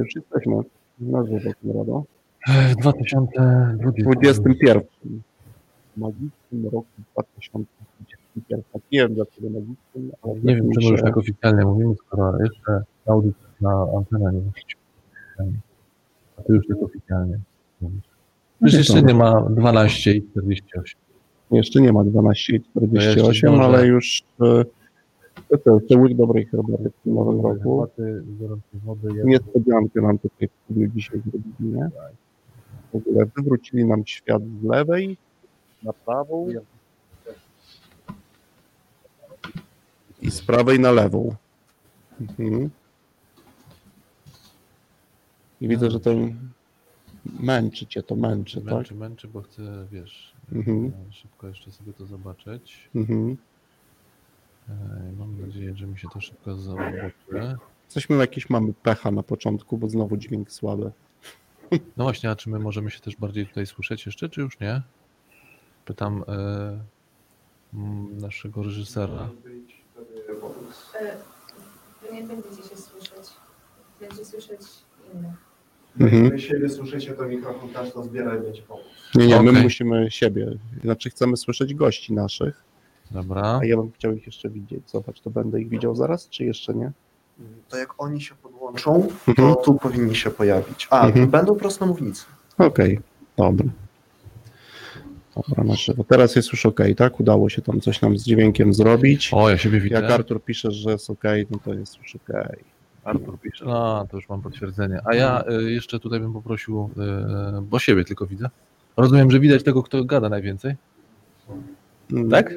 No już jesteśmy na żywo, Konrado. W 2020. 21. Magicznym roku 2021. Tak, Nie wiem dlaczego magicznym, ale Nie wiem, czemu się- już tak oficjalnie mówimy, skoro jeszcze audyt na antenę nie. A to już tak oficjalnie. Już jeszcze nie ma 12 i 48. Jeszcze nie ma 12 i To 48, jeszcze zdążę. ale już łyk dobrej herbaty w tym nowym roku. Niespodziankę nam tutaj w studiu dzisiaj zrobili, nie? W ogóle wywrócili nam świat z lewej na prawą i z prawej na lewą. Mhm. I widzę, że to męczy cię, to męczy, tak? Męczy, męczy, bo chcę, wiesz, Mhm. e, szybko jeszcze sobie to zobaczyć. Mhm. E, Mam nadzieję, że mi się to szybko zobaczy. Coś my jakieś mamy pecha na początku, bo znowu dźwięk słaby. No właśnie, a czy my możemy się też bardziej tutaj słyszeć jeszcze, czy już nie? Pytam e, mm, naszego reżysera. E, Wy nie będziecie się słyszeć. Będzie słyszeć innych. Mhm. Jak siebie słyszycie, to mikrofon też to zbiera i będzie pomóc. Nie, nie, my Okej. musimy siebie. Znaczy chcemy słyszeć gości naszych, Dobra. a ja bym chciał ich jeszcze widzieć. Zobacz, to będę ich widział zaraz, czy jeszcze nie? To jak oni się podłączą, to Mhm. tu powinni się pojawić. A, Mhm. będą prosto na mównicy. Okej, dobra. Dobra, na żywo. Teraz jest już ok, tak? Udało się tam coś nam z dźwiękiem zrobić. O, ja siebie widzę. Jak Artur pisze, że jest ok, no to jest już ok. Artur pisze. No, to już mam potwierdzenie. A ja y, jeszcze tutaj bym poprosił, y, bo siebie tylko widzę. Rozumiem, że widać tego, kto gada najwięcej. Tak?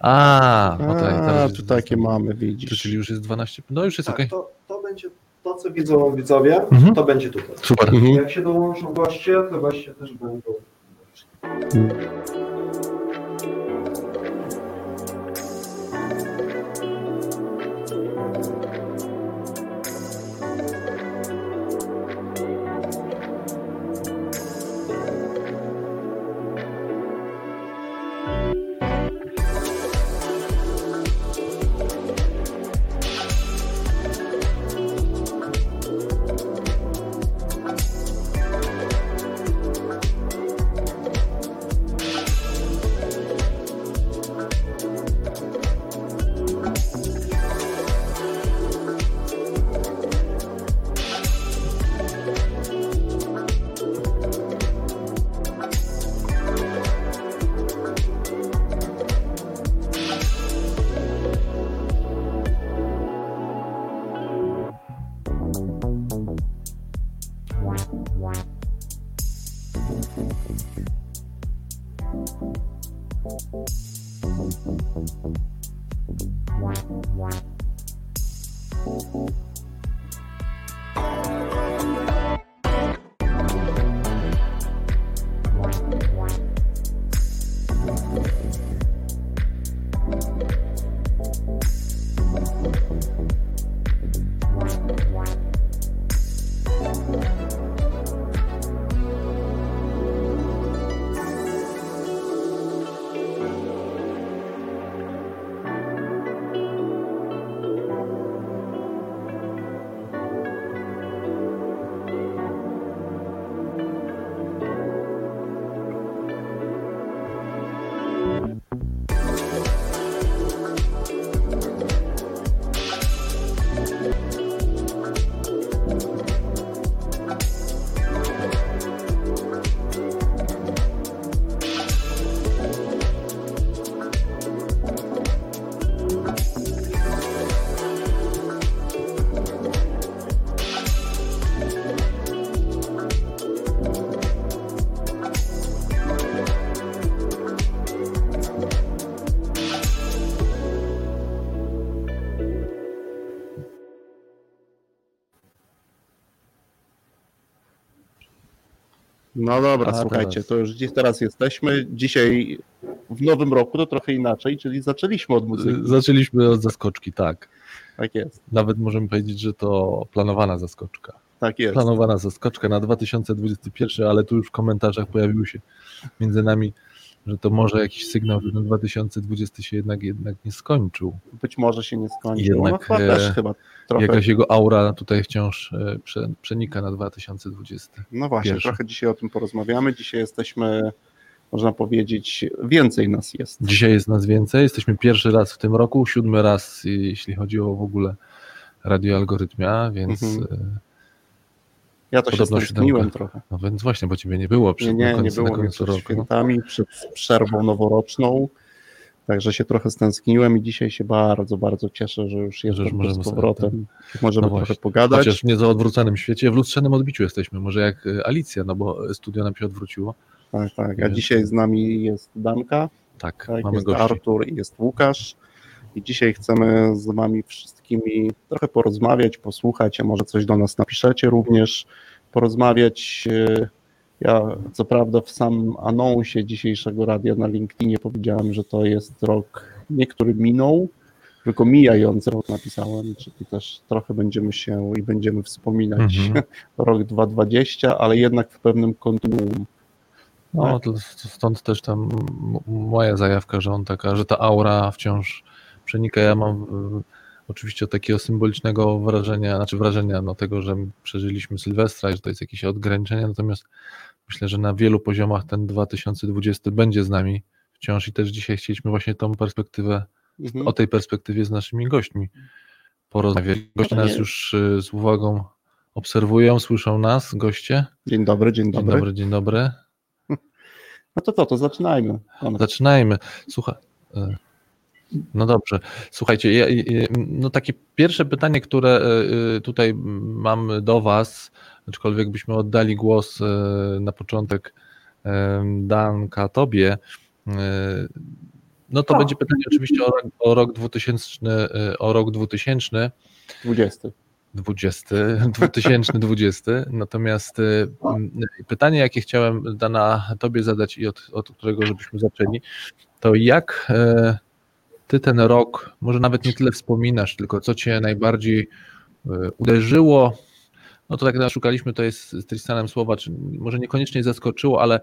A, no tak. A, teraz tu jest- takie mamy, widzisz. czyli już jest 12. No już jest Tak, okej. to, to będzie to, co widzą widzowie, Mhm. to będzie tutaj. Super. Mhm. Jak się dołączą goście, to goście też będą. No dobra, A, słuchajcie, teraz. to już gdzieś teraz jesteśmy. Dzisiaj w nowym roku to trochę inaczej, czyli zaczęliśmy od muzyki. Zaczęliśmy od zaskoczki, tak. Tak jest, Nawet możemy powiedzieć, że to planowana zaskoczka. tak jest. Planowana zaskoczka na 2021, ale tu już w komentarzach pojawiły się między nami że to może jakiś sygnał, że ten 2020 się jednak, jednak nie skończył. Być może się nie skończył. Jednak, no chyba e, też chyba trochę. Jakaś jego aura tutaj wciąż e, prze, przenika na 2020. No właśnie, pierwszy. trochę dzisiaj o tym porozmawiamy. Dzisiaj jesteśmy, można powiedzieć, więcej nas jest. Dzisiaj jest nas więcej, jesteśmy pierwszy raz w tym roku, siódmy raz, jeśli chodzi o w ogóle radioalgorytmia, więc, Mhm. Ja to się Podobno stęskniłem siódemka. trochę. no więc właśnie, bo ciebie nie było przed Nie, nie, nie było mnie przed roku. świętami, przed przerwą noworoczną. Także się trochę stęskniłem i dzisiaj się bardzo, bardzo cieszę, że już jestem już tu możemy z sobie powrotem. Możemy No trochę pogadać. Chociaż w nieco odwróconym świecie, w lustrzanym odbiciu jesteśmy, może jak e, Alicja, no bo studio nam się odwróciło. Tak, tak. A Więc- dzisiaj z nami jest Danka, Tak, tak, mamy jest gości. Artur i jest Łukasz. I dzisiaj chcemy z wami wszystkimi trochę porozmawiać, posłuchać, a może coś do nas napiszecie również, porozmawiać. E, Ja co prawda w samym anonsie dzisiejszego radia na LinkedInie powiedziałem, że to jest rok nie który minął, tylko mijający rok napisałem, czyli też trochę będziemy się i będziemy wspominać Mhm. rok 2020, ale jednak w pewnym kontinuum. No, to stąd też tam moja zajawka, że on taka, że ta aura wciąż przenika. Ja mam e, oczywiście takiego symbolicznego wrażenia, znaczy wrażenia no, tego, że przeżyliśmy Sylwestra i że to jest jakieś odgraniczenie, natomiast myślę, że na wielu poziomach ten 2020 będzie z nami wciąż i też dzisiaj chcieliśmy właśnie tą perspektywę, Mhm. o tej perspektywie z naszymi gośćmi porozmawiać. Goście nas już e, z uwagą obserwują, słyszą nas, goście. Dzień dobry, dzień Dzień dobry. dobry, dzień dobry. No to co, to zaczynajmy. Zaczynajmy. Słuchaj. No dobrze. Słuchajcie, ja, no takie pierwsze pytanie, które e, e, tutaj mam do Was, aczkolwiek byśmy oddali głos e, na początek Danka Tobie. No to O. będzie pytanie oczywiście o, rok- o rok 2000, e, o rok 2000. 20. 20, 2020. Natomiast pytanie, jakie chciałem Dana Tobie zadać i od, od którego żebyśmy zaczęli, to jak Ty ten rok, może nawet nie tyle wspominasz, tylko co Cię najbardziej e, uderzyło, no to tak jak szukaliśmy, to jest z Tristanem słowa, czy może niekoniecznie zaskoczyło, ale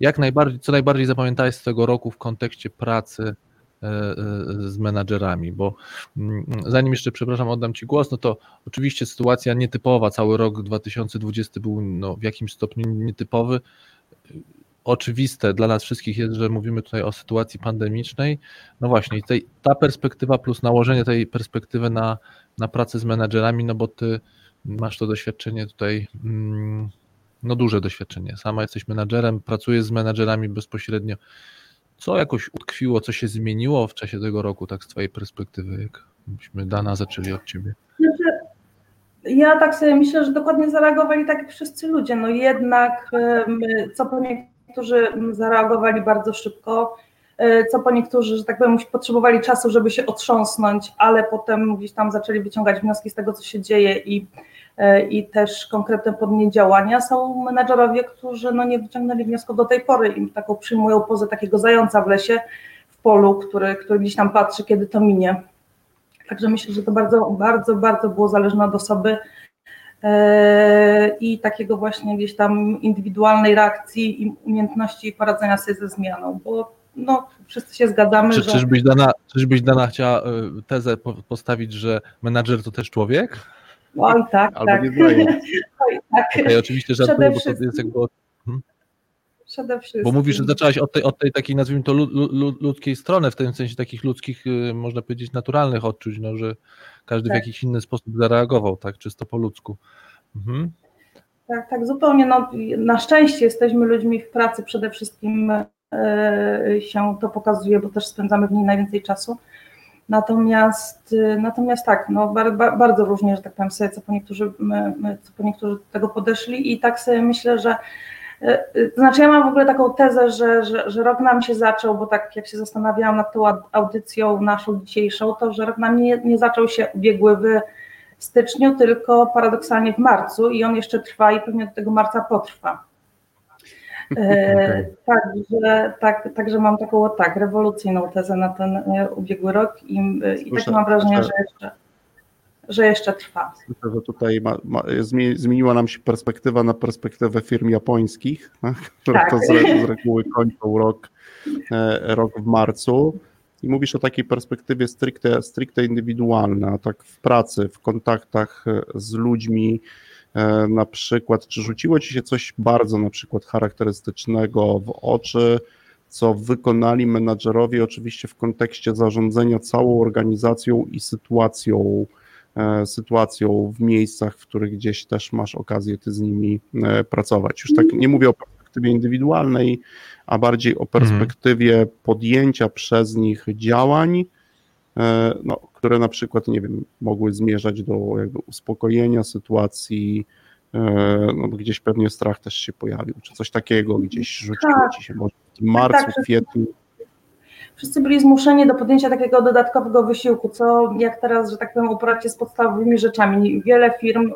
jak najbardziej, co najbardziej zapamiętałeś z tego roku w kontekście pracy e, e, z menadżerami, bo mm, zanim jeszcze, przepraszam, oddam Ci głos, no to oczywiście sytuacja nietypowa, cały rok 2020 był no, w jakimś stopniu nietypowy. Oczywiste dla nas wszystkich jest, że mówimy tutaj o sytuacji pandemicznej. No właśnie, tej, ta perspektywa plus nałożenie tej perspektywy na, na pracę z menadżerami, no bo Ty masz to doświadczenie tutaj, mm, no duże doświadczenie. Sama jesteś menadżerem, pracujesz z menadżerami bezpośrednio. Co jakoś utkwiło, co się zmieniło w czasie tego roku, tak z Twojej perspektywy, jak byśmy Dana zaczęli od Ciebie? Znaczy, ja tak sobie myślę, że dokładnie zareagowali tak wszyscy ludzie. No jednak, co po niektórzy mm, zareagowali bardzo szybko, e, co po niektórzy, że tak powiem, potrzebowali czasu, żeby się otrząsnąć, ale potem gdzieś tam zaczęli wyciągać wnioski z tego, co się dzieje i, e, i też konkretne podnie działania. Są menedżerowie, którzy no, nie wyciągnęli wniosków do tej pory i taką przyjmują pozę takiego zająca w lesie, w polu, który, który gdzieś tam patrzy, kiedy to minie. Także myślę, że to bardzo, bardzo, bardzo było zależne od osoby i takiego właśnie gdzieś tam indywidualnej reakcji i umiejętności poradzenia sobie ze zmianą, bo no, wszyscy się zgadzamy, Czy, że czyżbyś, Dana, czyżbyś Dana chciała y, tezę po- postawić, że menadżer to też człowiek? oj tak, Albo tak, nie oj tak, Ja oczywiście żartuję, bo to jest jakby od, przede wszystkim. Bo mówisz, że zaczęłaś od tej, od tej takiej, nazwijmy to, lu, lu, ludzkiej strony, w tym sensie takich ludzkich, y, można powiedzieć, naturalnych odczuć, no, że każdy w Tak. jakiś inny sposób zareagował, tak, czysto po ludzku. Mhm. Tak, tak, zupełnie. No, na szczęście jesteśmy ludźmi w pracy przede wszystkim e, się to pokazuje, bo też spędzamy w niej najwięcej czasu. Natomiast, e, natomiast tak, no, bar, bar, bardzo różnie, że tak powiem sobie, co po, niektórzy, my, my, co po niektórzy do tego podeszli i tak sobie myślę, że to znaczy ja mam w ogóle taką tezę, że, że, że rok nam się zaczął, bo tak jak się zastanawiałam nad tą au- audycją naszą dzisiejszą, to że rok nam nie, nie zaczął się ubiegły w styczniu, tylko paradoksalnie w marcu i on jeszcze trwa i pewnie do tego marca potrwa. E, Okej. Także, tak, także mam taką tak, rewolucyjną tezę na ten e, ubiegły rok i, e, i Słyszę, tak mam wrażenie, że jeszcze, że jeszcze trwa. Myślę, że tutaj ma, ma, zmie- zmieniła nam się perspektywa na perspektywę firm japońskich, tak, które Tak. to z, z reguły kończą rok, e, rok w marcu. I mówisz o takiej perspektywie stricte, stricte indywidualnej, a tak w pracy, w kontaktach e, z ludźmi, e, na przykład, czy rzuciło Ci się coś bardzo na przykład charakterystycznego w oczy, co wykonali menadżerowie, oczywiście w kontekście zarządzania całą organizacją i sytuacją, sytuacją w miejscach, w których gdzieś też masz okazję ty z nimi e, pracować. Już tak nie mówię o perspektywie indywidualnej, a bardziej o perspektywie podjęcia przez nich działań, e, no, które na przykład, nie wiem, mogły zmierzać do jakby uspokojenia sytuacji, e, no, bo gdzieś pewnie strach też się pojawił, czy coś takiego gdzieś rzuciło Tak. ci się może w marcu, tak, kwietniu. Wszyscy byli zmuszeni do podjęcia takiego dodatkowego wysiłku, co jak teraz, że tak powiem, uporać się z podstawowymi rzeczami. Wiele firm,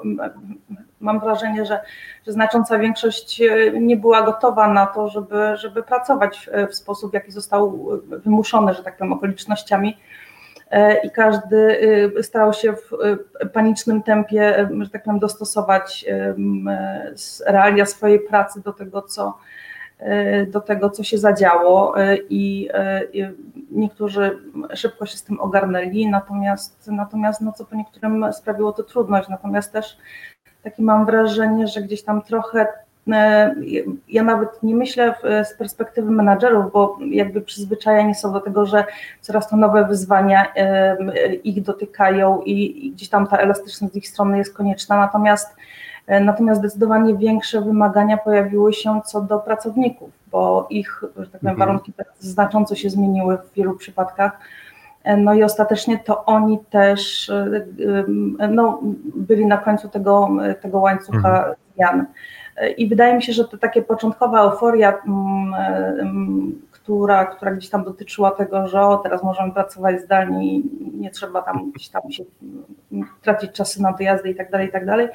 mam wrażenie, że, że znacząca większość e, nie była gotowa na to, żeby, żeby pracować w, w sposób, w jaki został wymuszony, że tak powiem, okolicznościami. E, I każdy e, starał się w e, panicznym tempie, e, że tak powiem, dostosować e, realia swojej pracy do tego, co, e, do tego, co się zadziało e, i e, i niektórzy szybko się z tym ogarnęli, natomiast, natomiast no, co po niektórym sprawiło to trudność, natomiast też takie mam wrażenie, że gdzieś tam trochę e, ja nawet nie myślę z perspektywy menadżerów, bo jakby przyzwyczajeni są do tego, że coraz to nowe wyzwania e, ich dotykają i, gdzieś tam ta elastyczność z ich strony jest konieczna, natomiast E, Natomiast zdecydowanie większe wymagania pojawiły się co do pracowników, bo ich, że tak powiem, Mhm. warunki pracy znacząco się zmieniły w wielu przypadkach. E, No i ostatecznie to oni też e, e, no, byli na końcu tego, tego łańcucha zmian. E, I wydaje mi się, że to takie początkowa euforia, mm, e, mm, która, która gdzieś tam dotyczyła tego, że o, teraz możemy pracować zdalnie i nie trzeba tam gdzieś tam się mm, tracić czasy na dojazdy i tak dalej, i tak dalej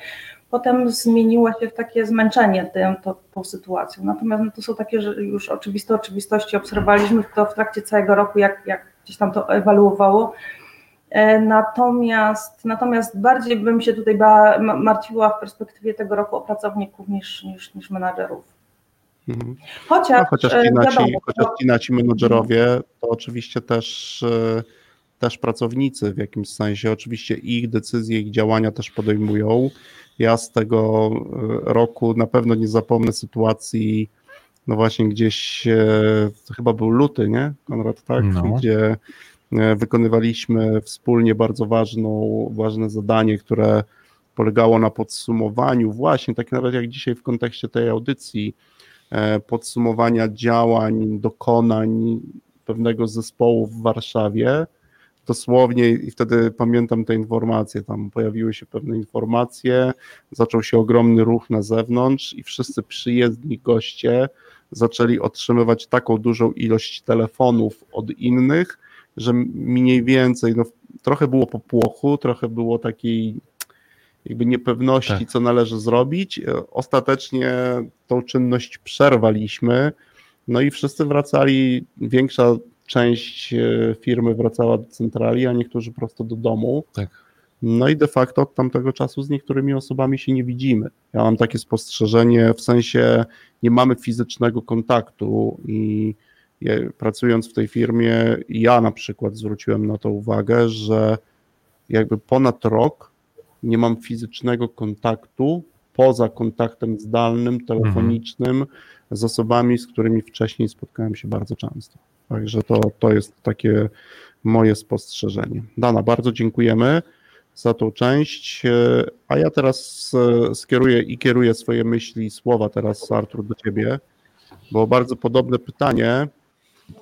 potem zmieniło się w takie zmęczenie tym, to, tą sytuacją. Natomiast no, to są takie że już oczywiste oczywistości. Obserwowaliśmy to w trakcie całego roku, jak, jak gdzieś tam to ewaluowało. E, Natomiast, natomiast bardziej bym się tutaj ba, ma- martwiła w perspektywie tego roku o pracowników niż, niż, niż menadżerów. Mhm. Chociaż, No, chociaż, e, ci naci, wiadomo, chociaż ci menedżerowie to oczywiście też, e, też pracownicy w jakimś sensie. Oczywiście ich decyzje, ich działania też podejmują. Ja z tego e, roku na pewno nie zapomnę sytuacji, no właśnie gdzieś, e, to chyba był luty, nie, Konrad, tak? No. Gdzie e, wykonywaliśmy wspólnie bardzo ważną, ważne zadanie, które polegało na podsumowaniu właśnie, tak nawet jak dzisiaj w kontekście tej audycji, e, podsumowania działań, dokonań pewnego zespołu w Warszawie. Dosłownie, i wtedy pamiętam te informacje, tam pojawiły się pewne informacje, zaczął się ogromny ruch na zewnątrz i wszyscy przyjezdni goście zaczęli otrzymywać taką dużą ilość telefonów od innych, że mniej więcej, no, trochę było popłochu, trochę było takiej jakby niepewności, Tak. co należy zrobić. Ostatecznie tą czynność przerwaliśmy, no i wszyscy wracali, większa część e, firmy wracała do centrali, a niektórzy prosto do domu. Tak. No i de facto od tamtego czasu z niektórymi osobami się nie widzimy. Ja mam takie spostrzeżenie, w sensie nie mamy fizycznego kontaktu i ja, pracując w tej firmie, ja na przykład zwróciłem na to uwagę, że jakby ponad rok nie mam fizycznego kontaktu poza kontaktem zdalnym, telefonicznym z osobami, z którymi wcześniej spotkałem się bardzo często. Także to, to jest takie moje spostrzeżenie. Dana, bardzo dziękujemy za tą część, e, a ja teraz e, skieruję i kieruję swoje myśli i słowa teraz, Artur, do Ciebie, bo bardzo podobne pytanie,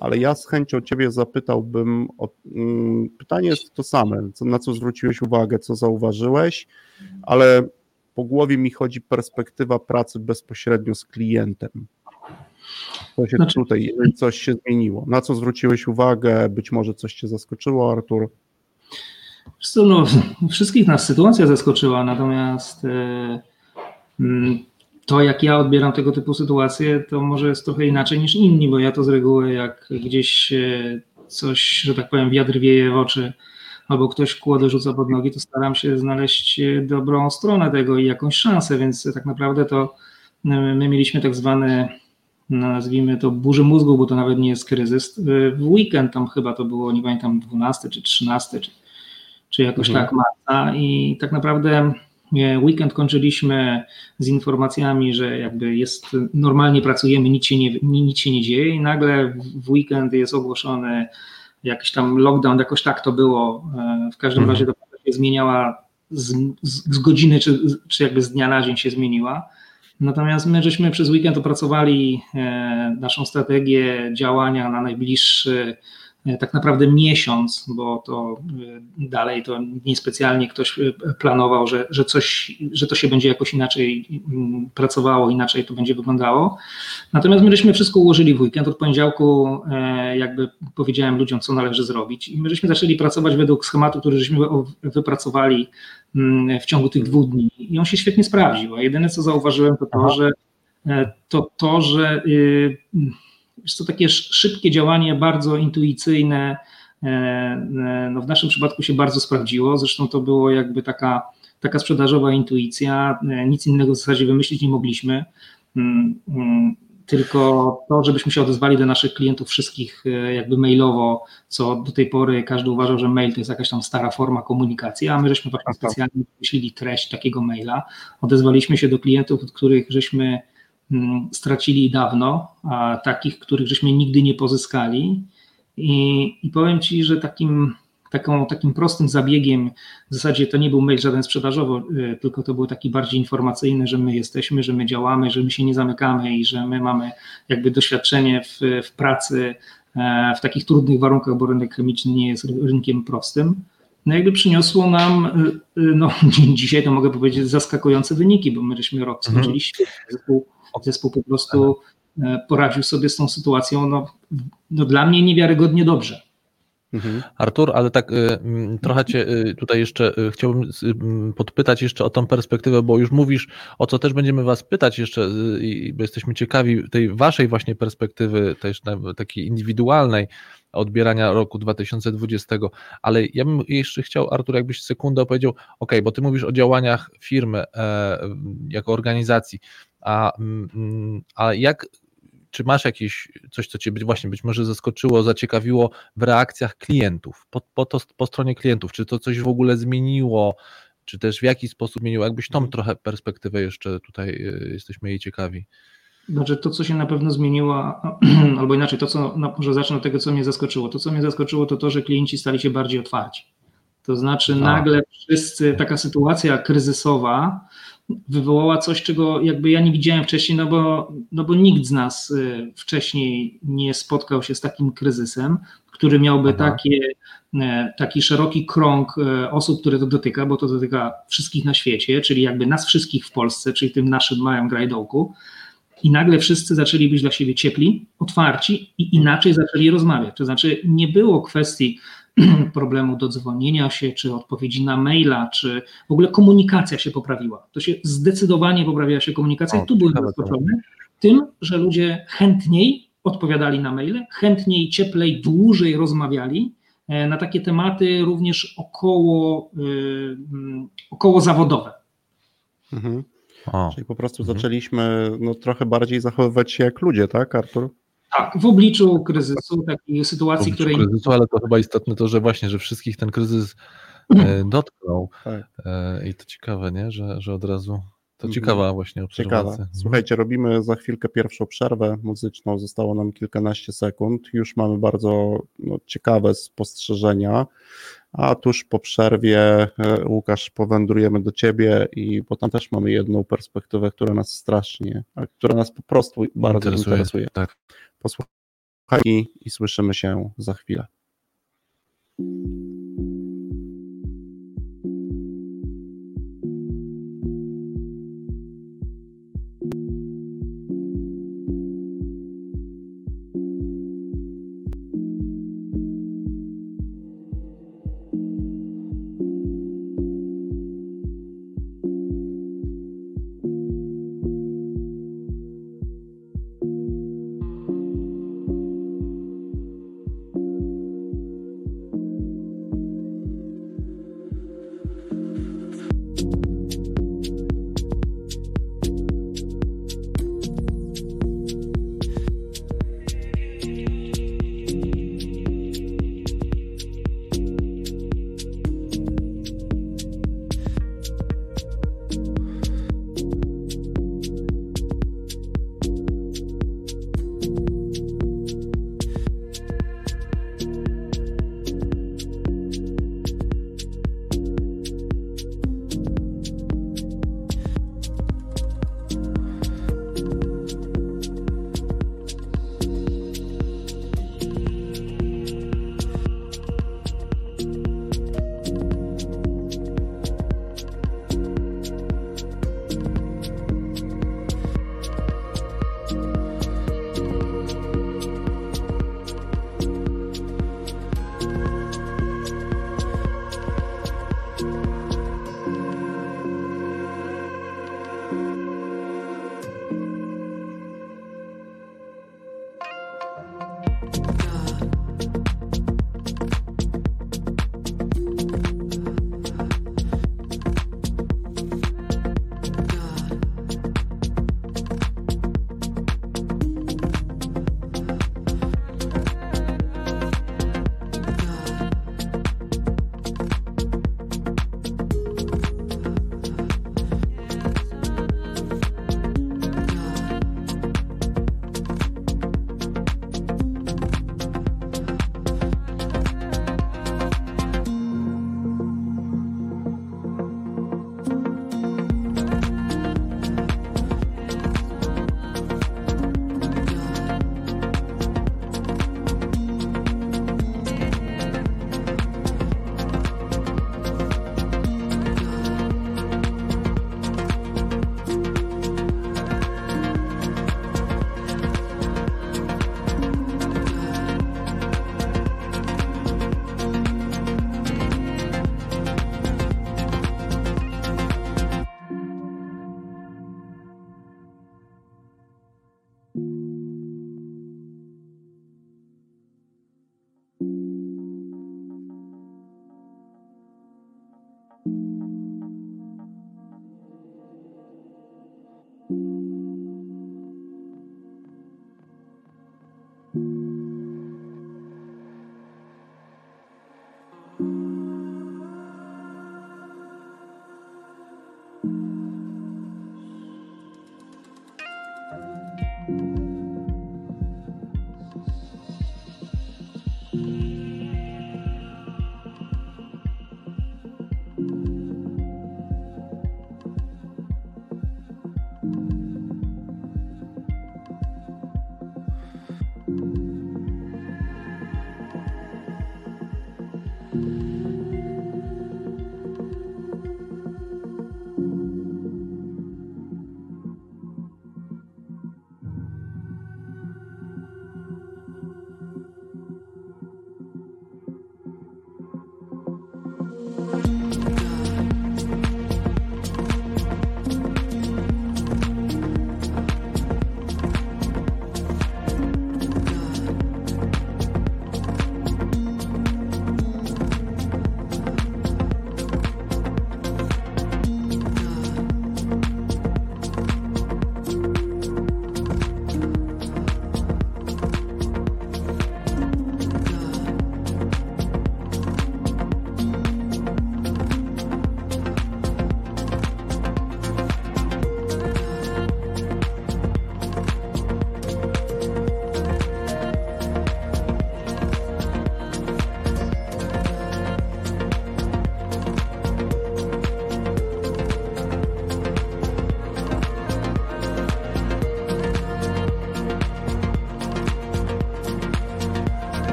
ale ja z chęcią Ciebie zapytałbym, o, mm, pytanie jest to same, co, na co zwróciłeś uwagę, co zauważyłeś, ale po głowie mi chodzi perspektywa pracy bezpośrednio z klientem. Co się Znaczy- tutaj, coś się zmieniło, na co zwróciłeś uwagę, być może coś Cię zaskoczyło, Artur? Co, no, wszystkich nas sytuacja zaskoczyła, natomiast e, mm, to, jak ja odbieram tego typu sytuacje, to może jest trochę inaczej niż inni, bo ja to z reguły, jak gdzieś e, coś, że tak powiem, wiatr wieje w oczy albo ktoś kłodę rzuca pod nogi, to staram się znaleźć dobrą stronę tego i jakąś szansę, więc tak naprawdę to my mieliśmy tak zwany nazwijmy to burzy mózgu, bo to nawet nie jest kryzys. W weekend tam chyba to było, nie pamiętam, 12 czy 13, czy, czy jakoś mhm. tak marca i tak naprawdę weekend kończyliśmy z informacjami, że jakby jest, normalnie pracujemy, nic się nie, nic się nie dzieje i nagle w weekend jest ogłoszony jakiś tam lockdown, jakoś tak to było. W każdym mhm. razie to się zmieniała z, z, z godziny, czy, czy jakby z dnia na dzień się zmieniła. Natomiast my żeśmy przez weekend opracowali e, naszą strategię działania na najbliższy tak naprawdę miesiąc, bo to e, dalej to niespecjalnie ktoś e, planował, że, że coś, że to się będzie jakoś inaczej mm, pracowało, inaczej to będzie wyglądało. Natomiast my żeśmy wszystko ułożyli w weekend, od poniedziałku jakby powiedziałem ludziom, co należy zrobić. I my żeśmy zaczęli pracować według schematu, który żeśmy wypracowali mm, w ciągu tych dwóch dni. I on się świetnie sprawdził, a jedyne co zauważyłem to to, że to, to że y, jest to takie szybkie działanie, bardzo intuicyjne. E, e, no w naszym przypadku się bardzo sprawdziło. Zresztą to było jakby taka, taka sprzedażowa intuicja. E, nic innego w zasadzie wymyślić nie mogliśmy. Mm, mm, tylko to, żebyśmy się odezwali do naszych klientów wszystkich jakby mailowo, co do tej pory każdy uważał, że mail to jest jakaś tam stara forma komunikacji, a my żeśmy właśnie specjalnie wymyślili treść takiego maila. Odezwaliśmy się do klientów, od których żeśmy stracili dawno, a takich, których żeśmy nigdy nie pozyskali. I, i powiem Ci, że takim, taką, takim prostym zabiegiem, w zasadzie to nie był mail żaden sprzedażowy, y, tylko to był taki bardziej informacyjny, że my jesteśmy, że my działamy, że my się nie zamykamy i że my mamy jakby doświadczenie w, w pracy e, w takich trudnych warunkach, bo rynek chemiczny nie jest rynkiem prostym. No jakby przyniosło nam, y, y, no dzisiaj to mogę powiedzieć, zaskakujące wyniki, bo my żeśmy rok mhm. skończyli mhm. Zespół po prostu e, poradził sobie z tą sytuacją no, no dla mnie niewiarygodnie dobrze. Mhm. Artur, ale tak y, trochę Cię y, tutaj jeszcze y, chciałbym podpytać jeszcze o tą perspektywę, bo już mówisz, o co też będziemy Was pytać jeszcze, bo jesteśmy ciekawi tej Waszej właśnie perspektywy, też takiej indywidualnej odbierania roku 2020, ale ja bym jeszcze chciał, Artur, jakbyś sekundę opowiedział, ok, bo Ty mówisz o działaniach firmy e, jako organizacji, a, mm, a jak, czy masz jakieś coś, co Cię być, właśnie być może zaskoczyło, zaciekawiło w reakcjach klientów, po, po, to, po stronie klientów? Czy to coś w ogóle zmieniło? Czy też w jaki sposób zmieniło? Jakbyś tą mhm. trochę perspektywę jeszcze tutaj y, jesteśmy jej ciekawi. Znaczy to, co się na pewno zmieniło, albo inaczej, to, co, może zacznę od tego, co mnie zaskoczyło. To, co mnie zaskoczyło, to to, że klienci stali się bardziej otwarci. To znaczy, nagle wszyscy, taka sytuacja kryzysowa, wywołała coś, czego jakby ja nie widziałem wcześniej, no bo, no bo nikt z nas y, wcześniej nie spotkał się z takim kryzysem, który miałby takie, e, taki szeroki krąg e, osób, które to dotyka, bo to dotyka wszystkich na świecie, czyli jakby nas wszystkich w Polsce, czyli tym naszym małym grajdołku. I nagle wszyscy zaczęli być dla siebie ciepli, otwarci i inaczej zaczęli rozmawiać. To znaczy, nie było kwestii, problemu do dzwonienia się, czy odpowiedzi na maila, czy w ogóle komunikacja się poprawiła. To się zdecydowanie poprawiła się komunikacja. O, tu byłem zaskoczony tym, że ludzie chętniej odpowiadali na maile, chętniej, cieplej, dłużej rozmawiali e, na takie tematy również około, yy, około zawodowe. Mhm. O. Czyli po prostu mhm. zaczęliśmy no, trochę bardziej zachowywać się jak ludzie, tak, Artur? Tak, w obliczu kryzysu, takiej sytuacji, której. Kryzysu, ale to chyba istotne to, że właśnie, że wszystkich ten kryzys e, dotknął. Tak. E, I to ciekawe, nie? Że, że od razu. To mhm. ciekawa właśnie obserwacja. Ciekawa. Mhm. Słuchajcie, robimy za chwilkę pierwszą przerwę muzyczną. Zostało nam kilkanaście sekund. Już mamy bardzo no, ciekawe spostrzeżenia. A tuż po przerwie, e, Łukasz, powędrujemy do ciebie i bo tam też mamy jedną perspektywę, która nas strasznie, która nas po prostu bardzo interesuje. interesuje. Tak. Posłuchaj i słyszymy się za chwilę.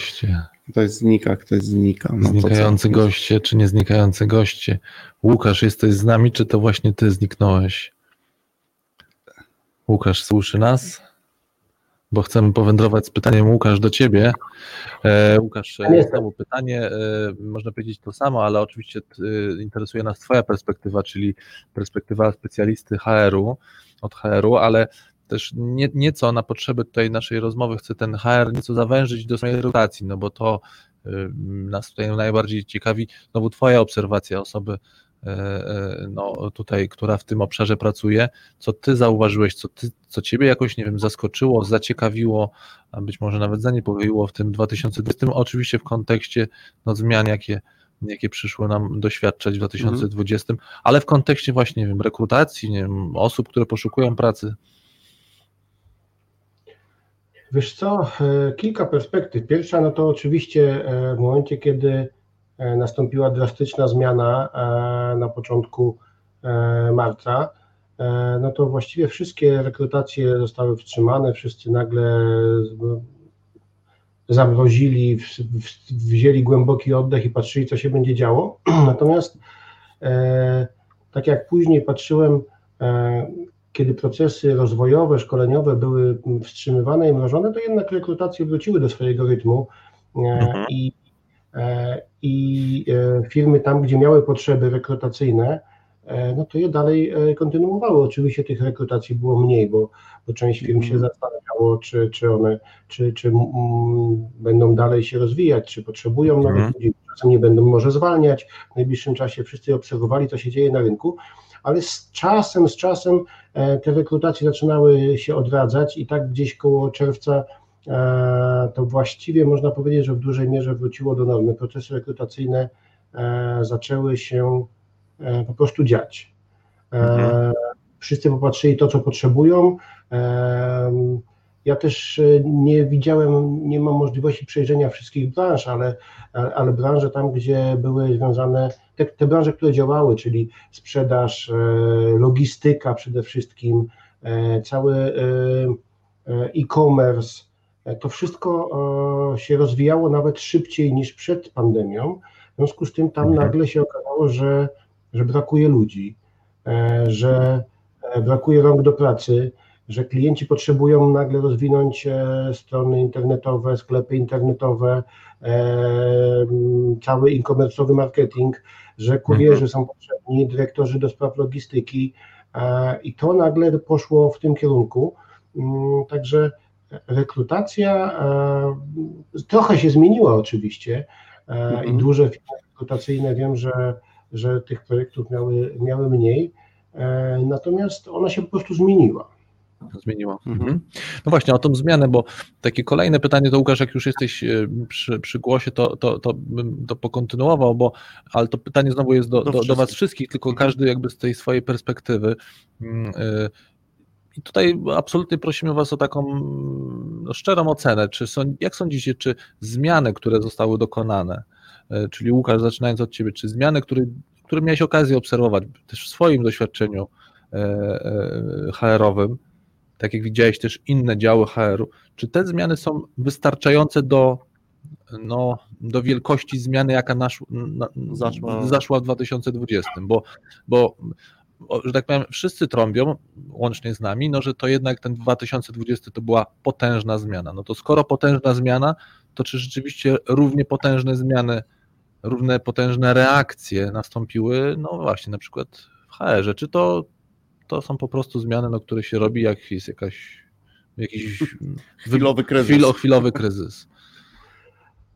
Goście. Ktoś znika, ktoś znika. No, co? Znikający goście, czy nie znikający goście? Łukasz, jesteś z nami, czy to właśnie ty zniknąłeś? Łukasz, słyszy nas? Bo chcemy powędrować z pytaniem Łukasz do ciebie. E, Łukasz, e, znowu pytanie, e, można powiedzieć to samo, ale oczywiście e, interesuje nas twoja perspektywa, czyli perspektywa specjalisty HR-u, od HR-u, ale też nie, nieco na potrzeby tutaj naszej rozmowy chcę ten HR nieco zawężyć do swojej rotacji, no bo to nas tutaj najbardziej ciekawi, znowu Twoja obserwacja osoby, y, y, no tutaj, która w tym obszarze pracuje, co Ty zauważyłeś, co, ty, co Ciebie jakoś, nie wiem, zaskoczyło, zaciekawiło, a być może nawet zaniepokoiło w tym 2020, oczywiście w kontekście no, zmian, jakie jakie przyszło nam doświadczać w 2020, ale w kontekście właśnie, nie wiem, rekrutacji, nie wiem, osób, które poszukują pracy. Wiesz co, e, kilka perspektyw. Pierwsza, no to oczywiście e, w momencie, kiedy e, nastąpiła drastyczna zmiana na początku marca, no to właściwie wszystkie rekrutacje zostały wstrzymane, wszyscy nagle zamrozili, wzięli głęboki oddech i patrzyli, co się będzie działo. Natomiast tak jak później patrzyłem, kiedy procesy rozwojowe, szkoleniowe były wstrzymywane i mrożone, to jednak rekrutacje wróciły do swojego rytmu e, mhm. i, e, i e, firmy tam, gdzie miały potrzeby rekrutacyjne, no to je dalej kontynuowały. Oczywiście tych rekrutacji było mniej, bo, bo część firm się mhm. zastanawiało, czy, czy one czy, czy m, będą dalej się rozwijać, czy potrzebują nowych mhm. ludzi, czasem nie będą może zwalniać. W najbliższym czasie wszyscy obserwowali, co się dzieje na rynku, ale z czasem, z czasem e, te rekrutacje zaczynały się odradzać i tak gdzieś koło czerwca e, to właściwie można powiedzieć, że w dużej mierze wróciło do normy. Procesy rekrutacyjne e, zaczęły się po prostu dziać. Mhm. Wszyscy popatrzyli to, co potrzebują. Ja też nie widziałem, nie mam możliwości przejrzenia wszystkich branż, ale, ale branże tam, gdzie były związane te, te branże, które działały, czyli sprzedaż, e, logistyka przede wszystkim, e, cały e, e-commerce, to wszystko się rozwijało nawet szybciej niż przed pandemią. W związku z tym tam mhm. nagle się okazało, że, że brakuje ludzi, że brakuje rąk do pracy, że klienci potrzebują nagle rozwinąć strony internetowe, sklepy internetowe, cały e-commerce'owy marketing, że kurierzy mhm. są potrzebni, dyrektorzy do spraw logistyki e, i to nagle poszło w tym kierunku. Mm, także rekrutacja e, trochę się zmieniła oczywiście e, mhm. i duże firmy rekrutacyjne wiem, że, że tych projektów miały, miały mniej, natomiast ona się po prostu zmieniła zmieniło. Mhm. No właśnie, o tą zmianę, bo takie kolejne pytanie to Łukasz, jak już jesteś e, przy, przy głosie, to, to, to bym to pokontynuował, bo ale to pytanie znowu jest do, do, do, do Was wszystkich, tylko mhm. każdy jakby z tej swojej perspektywy. Mm, e, I tutaj absolutnie prosimy Was o taką no, szczerą ocenę. Czy są, jak sądzicie, czy zmiany, które zostały dokonane, e, czyli Łukasz, zaczynając od Ciebie, czy zmiany, które, które miałeś okazję obserwować też w swoim doświadczeniu HR-owym, tak jak widziałeś też inne działy HR-u, czy te zmiany są wystarczające do, no, do wielkości zmiany, jaka nasz, na, zaszła. zaszła w 2020? Bo, bo że tak powiem, wszyscy trąbią, łącznie z nami, no, że to jednak ten 2020 to była potężna zmiana. No to skoro potężna zmiana, to czy rzeczywiście równie potężne zmiany, równe potężne reakcje nastąpiły, no właśnie, na przykład w HR-ze? Czy to to są po prostu zmiany, no, które się robi, jak jest jakaś, jakiś chwilowy kryzys. Chwilo, chwilowy kryzys.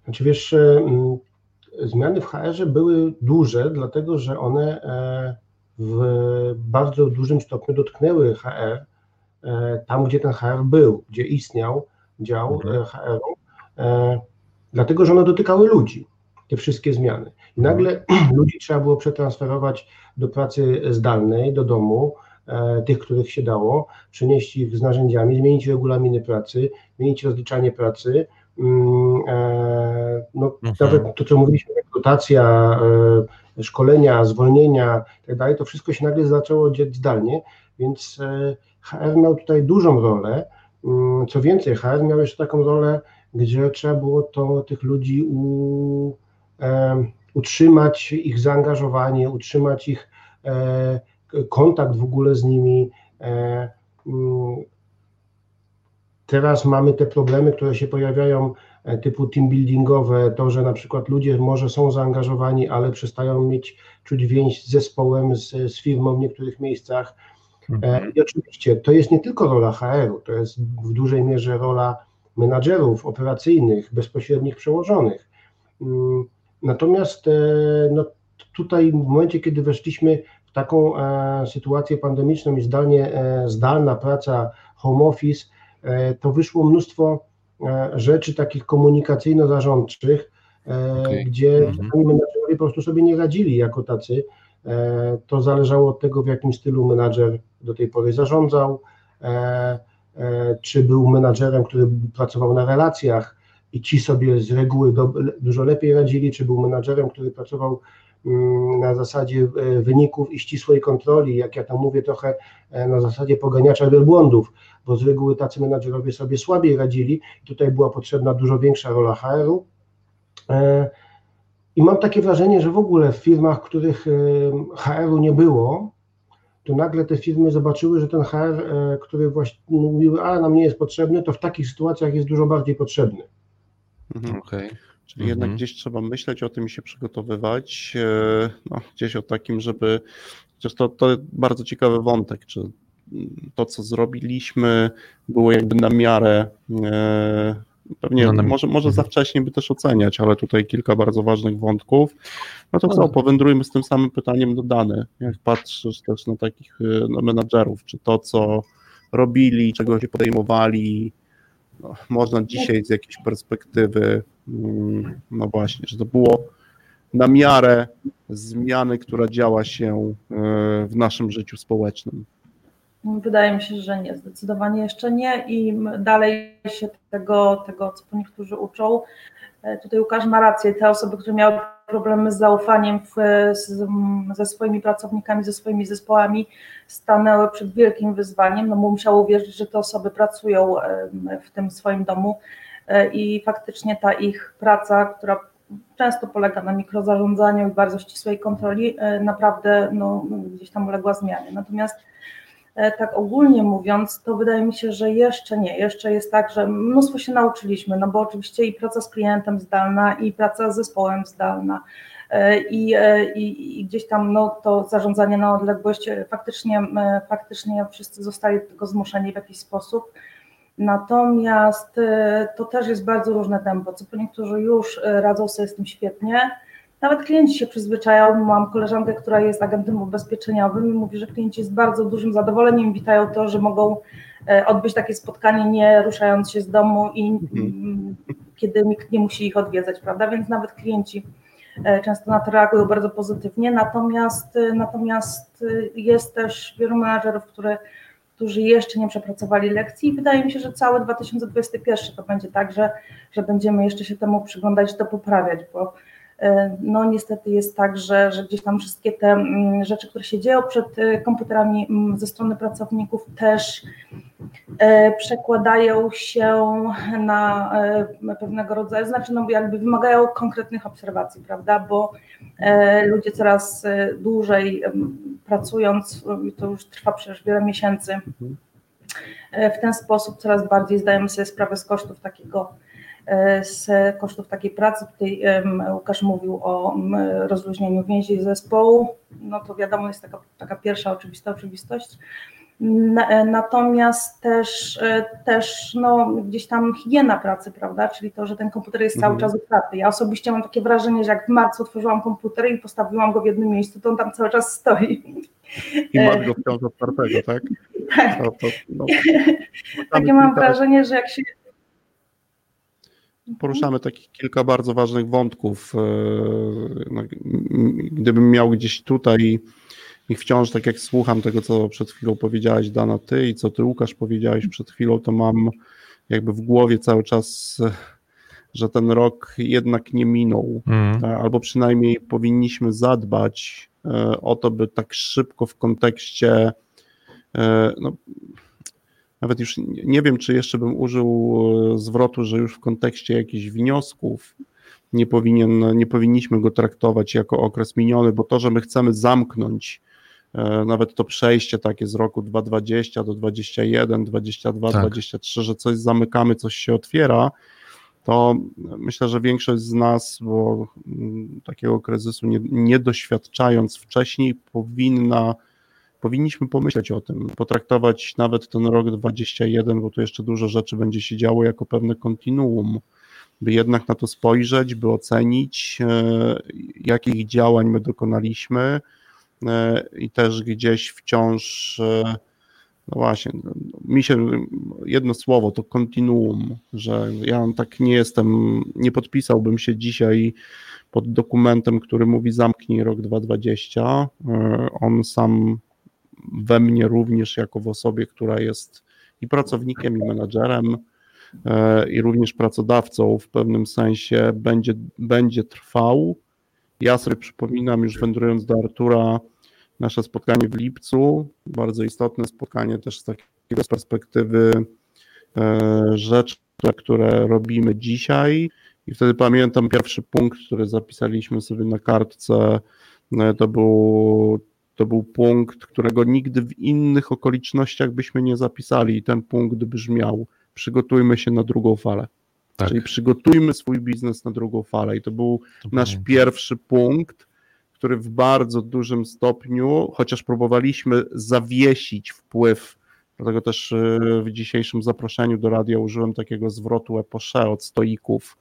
Znaczy wiesz, e, zmiany w HR-ze były duże, dlatego że one e, w bardzo dużym stopniu dotknęły HR e, tam, gdzie ten HR był, gdzie istniał dział mhm. HR-u, dlatego że one dotykały ludzi, te wszystkie zmiany. I nagle mhm. ludzi trzeba było przetransferować do pracy zdalnej, do domu, tych, których się dało, przenieść ich z narzędziami, zmienić regulaminy pracy, zmienić rozliczanie pracy. Mm, e, no, mhm. Nawet to, co mówiliśmy, rekrutacja, e, szkolenia, zwolnienia itd., tak to wszystko się nagle zaczęło dziać zdalnie, więc HR miał tutaj dużą rolę. Mm, co więcej, HR miał jeszcze taką rolę gdzie trzeba było to, tych ludzi u, e, utrzymać ich zaangażowanie, utrzymać ich e, kontakt w ogóle z nimi. E, mm, teraz mamy te problemy, które się pojawiają e, typu team buildingowe, to, że na przykład ludzie może są zaangażowani, ale przestają mieć czuć więź z zespołem, z, z firmą w niektórych miejscach. E, I oczywiście to jest nie tylko rola HR-u, to jest w dużej mierze rola menadżerów operacyjnych, bezpośrednich przełożonych. Mm, Natomiast no, tutaj w momencie, kiedy weszliśmy taką e, sytuację pandemiczną i zdalnie, e, zdalna praca, home office, e, to wyszło mnóstwo rzeczy takich komunikacyjno-zarządczych, Okej. gdzie Mhm. menadżerowie po prostu sobie nie radzili jako tacy. To zależało od tego, w jakim stylu menadżer do tej pory zarządzał, czy był menadżerem, który pracował na relacjach i ci sobie z reguły do, dużo lepiej radzili, czy był menadżerem, który pracował na zasadzie e, wyników i ścisłej kontroli, jak ja tam mówię, trochę e, na zasadzie poganiacza wielbłądów, bo z reguły tacy menadżerowie sobie słabiej radzili. Tutaj była potrzebna dużo większa rola HR-u. E, I mam takie wrażenie, że w ogóle w firmach, w których HR-u nie było, to nagle te firmy zobaczyły, że ten HR, który właśnie mówiły, a nam nie jest potrzebny, to w takich sytuacjach jest dużo bardziej potrzebny. Mhm. Okej. Czyli jednak Mhm. gdzieś trzeba myśleć o tym i się przygotowywać, e, no, gdzieś o takim, żeby, chociaż to, to bardzo ciekawy wątek, czy to, co zrobiliśmy, było jakby na miarę, e, pewnie No, może, może za mhm. wcześnie by też oceniać, ale tutaj kilka bardzo ważnych wątków. No to co, powędrujmy z tym samym pytaniem do Dany. Jak patrzysz też na takich no, menadżerów, czy to, co robili, czego się podejmowali, no, można dzisiaj z jakiejś perspektywy, no właśnie, że to było na miarę zmiany, która działa się e, w naszym życiu społecznym. Wydaje mi się, że nie, zdecydowanie jeszcze nie i dalej się tego, tego co niektórzy uczą. E, Tutaj Łukasz ma rację, te osoby, które miały problemy z zaufaniem w, z, ze swoimi pracownikami, ze swoimi zespołami, stanęły przed wielkim wyzwaniem, no bo musiało uwierzyć, że te osoby pracują w tym swoim domu i faktycznie ta ich praca, która często polega na mikrozarządzaniu i bardzo ścisłej kontroli, e, naprawdę no, gdzieś tam uległa zmianie. Natomiast E, tak ogólnie mówiąc, to wydaje mi się, że jeszcze nie. Jeszcze jest tak, że mnóstwo się nauczyliśmy, no bo oczywiście i praca z klientem zdalna, i praca z zespołem zdalna, e, i, e, i, i gdzieś tam no, to zarządzanie na odległość, e, faktycznie, e, faktycznie wszyscy zostali do tego zmuszeni w jakiś sposób. Natomiast e, to też jest bardzo różne tempo, co po niektórzy już e, radzą sobie z tym świetnie, nawet klienci się przyzwyczajają. Mam koleżankę, która jest agentem ubezpieczeniowym i mówi, że klienci z bardzo dużym zadowoleniem witają to, że mogą e, odbyć takie spotkanie, nie ruszając się z domu i mm, kiedy nikt nie musi ich odwiedzać, prawda? Więc nawet klienci często na to reagują bardzo pozytywnie. Natomiast, natomiast jest też wielu menadżerów, które, którzy jeszcze nie przepracowali lekcji i wydaje mi się, że cały 2021 to będzie tak, że, że będziemy jeszcze się temu przyglądać, to poprawiać, bo no niestety jest tak, że, że gdzieś tam wszystkie te mm, rzeczy, które się dzieją przed e, komputerami mm, ze strony pracowników też e, przekładają się na e, pewnego rodzaju, znaczy no jakby wymagają konkretnych obserwacji, prawda, bo e, ludzie coraz e, dłużej pracując, e, to już trwa przecież wiele miesięcy, e, w ten sposób coraz bardziej zdajemy sobie sprawę z kosztów takiego e, z kosztów takiej pracy. Tutaj Łukasz mówił o rozluźnieniu więzi zespołu. No to wiadomo, jest taka, taka pierwsza oczywista oczywistość. E, Natomiast też, e, też no, gdzieś tam higiena pracy, prawda? Czyli to, że ten komputer jest cały Mhm. czas otwarty. Ja osobiście mam takie wrażenie, że jak w marcu otworzyłam komputer i postawiłam go w jednym miejscu, to on tam cały czas stoi. I masz go wciąż otwartego, tak? Tak. To, to, no, Takie mam wrażenie, że jak się Poruszamy takich kilka bardzo ważnych wątków. e, no, Gdybym miał gdzieś tutaj i wciąż, tak jak słucham tego, co przed chwilą powiedziałaś, Dana, ty i co ty, Łukasz, powiedziałeś przed chwilą, to mam jakby w głowie cały czas, że ten rok jednak nie minął. Tak, albo przynajmniej powinniśmy zadbać e, o to, by tak szybko w kontekście no, nawet już nie wiem, czy jeszcze bym użył e, zwrotu, że już w kontekście jakichś wniosków nie, powinien, nie powinniśmy go traktować jako okres miniony, bo to, że my chcemy zamknąć e, nawet to przejście takie z roku 2020 do 2021, 22, Tak. 23, że coś zamykamy, coś się otwiera, to myślę, że większość z nas, bo mm, takiego kryzysu nie, nie doświadczając wcześniej, powinna, powinniśmy pomyśleć o tym, potraktować nawet ten rok 21, bo tu jeszcze dużo rzeczy będzie się działo jako pewne kontinuum, by jednak na to spojrzeć, by ocenić, e, jakich działań my dokonaliśmy e, i też gdzieś wciąż e, no właśnie, no, mi się jedno słowo to kontinuum, że ja tak nie jestem, nie podpisałbym się dzisiaj pod dokumentem, który mówi zamknij rok 2020. E, On sam we mnie również jako w osobie, która jest i pracownikiem, i menadżerem, e, i również pracodawcą w pewnym sensie będzie, będzie trwał. Ja sobie przypominam, już wędrując do Artura, nasze spotkanie w lipcu, bardzo istotne spotkanie też z takiego z perspektywy e, rzeczy, które robimy dzisiaj. I wtedy pamiętam pierwszy punkt, który zapisaliśmy sobie na kartce, e, to był, to był punkt, którego nigdy w innych okolicznościach byśmy nie zapisali. I ten punkt brzmiał: przygotujmy się na drugą falę. Tak. Czyli przygotujmy swój biznes na drugą falę. I to był nasz pierwszy punkt, który w bardzo dużym stopniu, chociaż próbowaliśmy zawiesić wpływ, dlatego też y, w dzisiejszym zaproszeniu do radia użyłem takiego zwrotu eposze od stoików,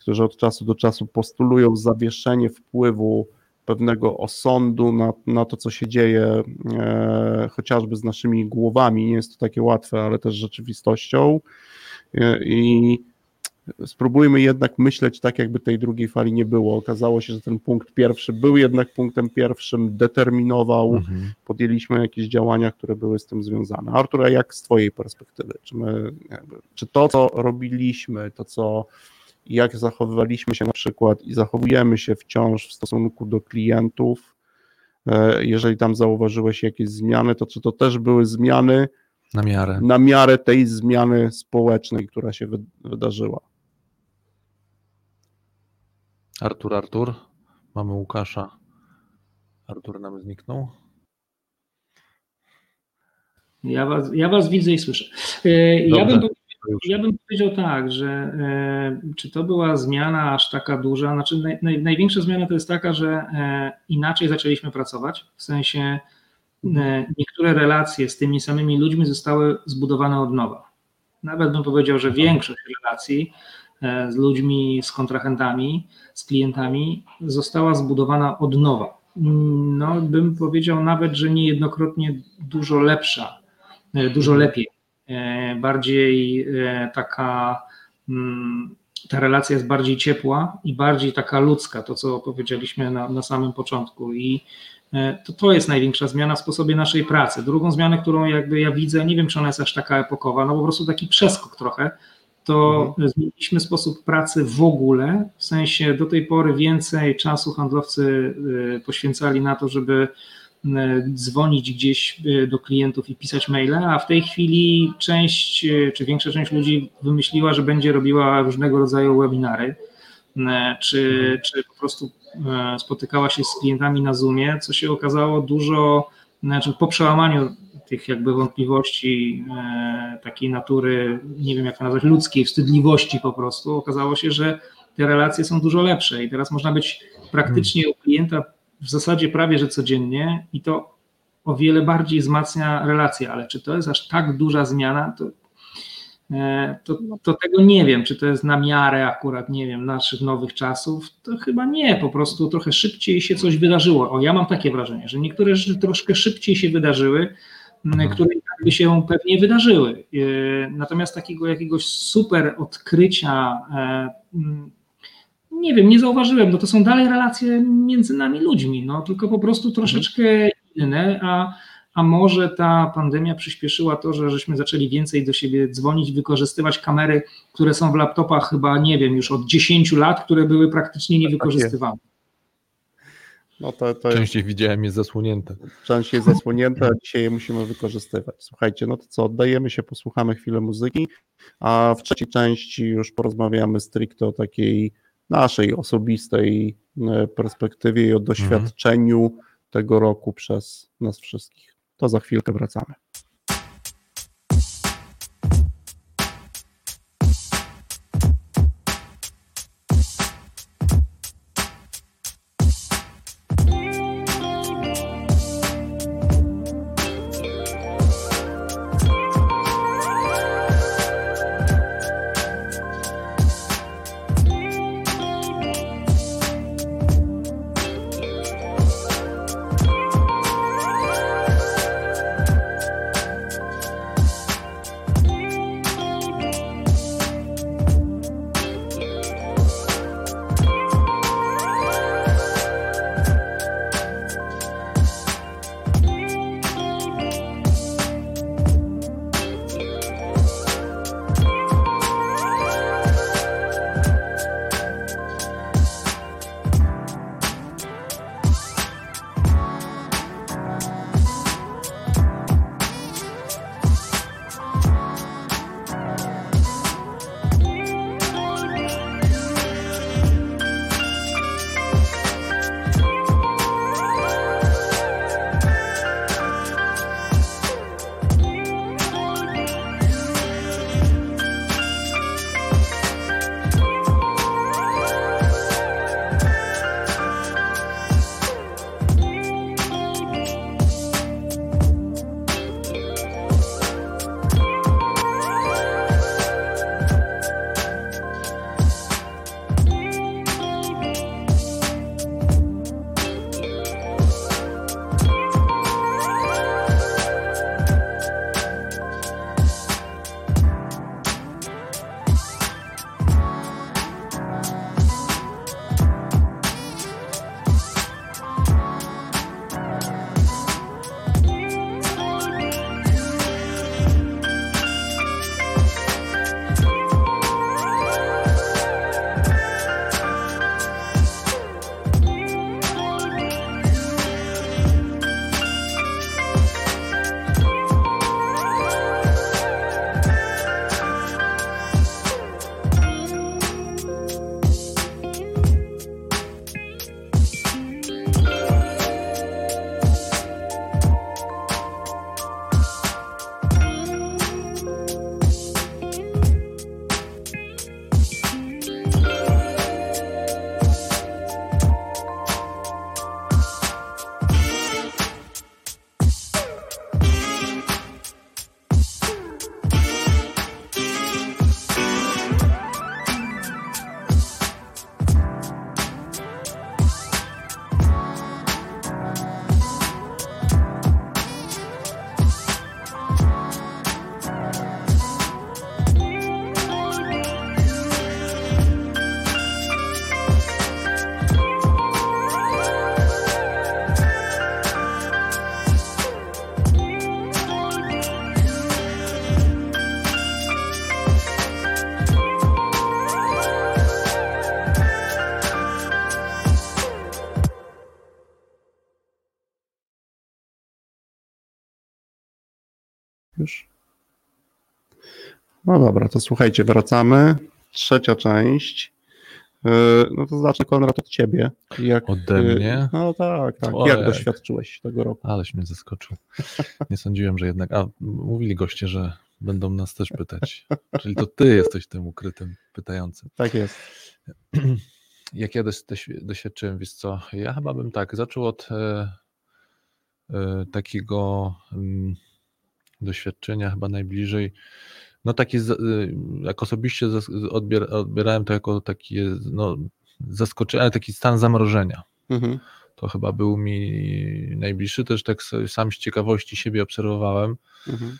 którzy od czasu do czasu postulują zawieszenie wpływu pewnego osądu na, na to, co się dzieje e, chociażby z naszymi głowami. Nie jest to takie łatwe, ale też rzeczywistością. E, I spróbujmy jednak myśleć tak, jakby tej drugiej fali nie było. Okazało się, że ten punkt pierwszy był jednak punktem pierwszym, determinował, Mhm. podjęliśmy jakieś działania, które były z tym związane. Artur, a jak z Twojej perspektywy? Czy, my, jakby, czy to, co robiliśmy, to, co jak zachowywaliśmy się na przykład i zachowujemy się wciąż w stosunku do klientów, e, jeżeli tam zauważyłeś jakieś zmiany, to czy to też były zmiany Na miarę. na miarę tej zmiany społecznej, która się wy- wydarzyła? Artur, Artur. Mamy Łukasza. Artur nam zniknął. Ja was, ja was widzę i słyszę. E, Ja bym. Ja bym powiedział tak, że e, czy to była zmiana aż taka duża? Znaczy, naj, naj, największa zmiana to jest taka, że e, inaczej zaczęliśmy pracować. W sensie e, niektóre relacje z tymi samymi ludźmi zostały zbudowane od nowa. Nawet bym powiedział, że większość relacji z ludźmi, z kontrahentami, z klientami została zbudowana od nowa. No, bym powiedział nawet, że niejednokrotnie dużo lepsza, dużo lepiej, e, bardziej e, taka, mm, ta relacja jest bardziej ciepła i bardziej taka ludzka, to co powiedzieliśmy na, na samym początku. I e, to, to jest największa zmiana w sposobie naszej pracy. Drugą zmianę, którą jakby ja widzę, nie wiem czy ona jest aż taka epokowa, no po prostu taki przeskok trochę, to zmieniliśmy sposób pracy w ogóle, w sensie do tej pory więcej czasu handlowcy poświęcali na to, żeby dzwonić gdzieś y, do klientów i pisać maile, a w tej chwili część, y, czy większa część ludzi wymyśliła, że będzie robiła różnego rodzaju webinary, czy, czy po prostu spotykała się z klientami na Zoomie, co się okazało dużo, znaczy po przełamaniu tych jakby wątpliwości e, takiej natury, nie wiem jak to nazwać, ludzkiej, wstydliwości po prostu, okazało się, że te relacje są dużo lepsze i teraz można być praktycznie u klienta w zasadzie prawie że codziennie i to o wiele bardziej wzmacnia relacje, ale czy to jest aż tak duża zmiana, to, e, to, to tego nie wiem, czy to jest na miarę akurat, nie wiem, naszych nowych czasów, to chyba nie, po prostu trochę szybciej się coś wydarzyło. O, ja mam takie wrażenie, że niektóre rzeczy troszkę szybciej się wydarzyły, m, które jakby się pewnie wydarzyły. E, Natomiast takiego jakiegoś super odkrycia, e, nie wiem, nie zauważyłem, no to są dalej relacje między nami ludźmi, no tylko po prostu troszeczkę inne, a, a może ta pandemia przyspieszyła to, że żeśmy zaczęli więcej do siebie dzwonić, wykorzystywać kamery, które są w laptopach chyba, nie wiem, już od 10 lat, które były praktycznie niewykorzystywane. No to, to jest Częściej widziałem je zasłonięte. częściej zasłonięte, a dzisiaj je musimy wykorzystywać. Słuchajcie, no to co, oddajemy się, posłuchamy chwilę muzyki, a w trzeciej części już porozmawiamy stricte o takiej naszej osobistej e, perspektywie i o doświadczeniu tego roku przez nas wszystkich. To za chwilkę wracamy. No dobra, to słuchajcie, wracamy. Trzecia część. Yy, No to zacznę Konrad od ciebie. Jak, Ode yy, mnie? No tak, tak. Ojej. Jak doświadczyłeś tego roku? Aleś mnie zaskoczył. Nie sądziłem, że jednak. A mówili goście, że będą nas też pytać. Czyli to ty jesteś tym ukrytym pytającym. Tak jest. Jak ja doś, doś, doświadczyłem, wiesz co, ja chyba bym tak zaczął od e, e, takiego mm, doświadczenia chyba najbliżej, no taki, y, jak osobiście odbier, odbierałem to jako takie no, zaskoczenie, ale taki stan zamrożenia. Mhm. To chyba był mi najbliższy, też tak sam z ciekawości siebie obserwowałem, Mhm.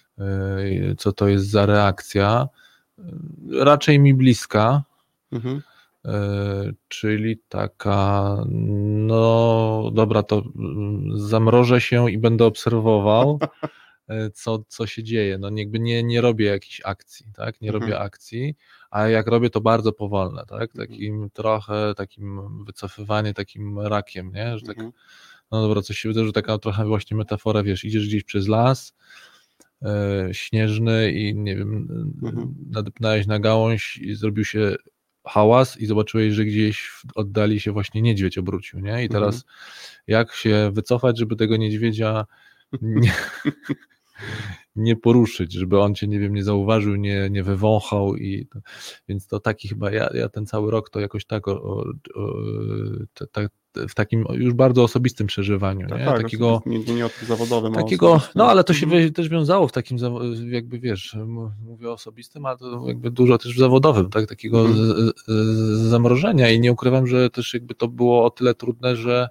y, co to jest za reakcja. Y, Raczej mi bliska, Mhm. Czyli taka, no dobra, to zamrożę się i będę obserwował, co, co się dzieje. No jakby nie, nie robię jakichś akcji, tak? Nie Mhm. robię akcji, a jak robię, to bardzo powolne, tak? Mhm. Takim trochę takim wycofywanie takim rakiem, nie? Że tak, Mhm. no dobra, coś się wydarzy, taka trochę właśnie metafora, wiesz, idziesz gdzieś przez las e, śnieżny i nie wiem, Mhm. nadepnąłeś na gałąź i zrobił się hałas i zobaczyłeś, że gdzieś w oddali się właśnie niedźwiedź obrócił, nie? I teraz jak się wycofać, żeby tego niedźwiedzia nie, nie poruszyć, żeby on cię, nie wiem, nie zauważył, nie, nie wywąchał i to, więc to taki chyba, ja, ja ten cały rok to jakoś tak o, o, w takim już bardzo osobistym przeżywaniu, Tak, nie? tak, takiego nie, nie, zawodowym. takiego, no ale to się Mhm. też wiązało w takim, jakby wiesz, mówię o osobistym, ale to jakby dużo też w zawodowym, tak, takiego Mhm. z, z, zamrożenia i nie ukrywam, że też jakby to było o tyle trudne, że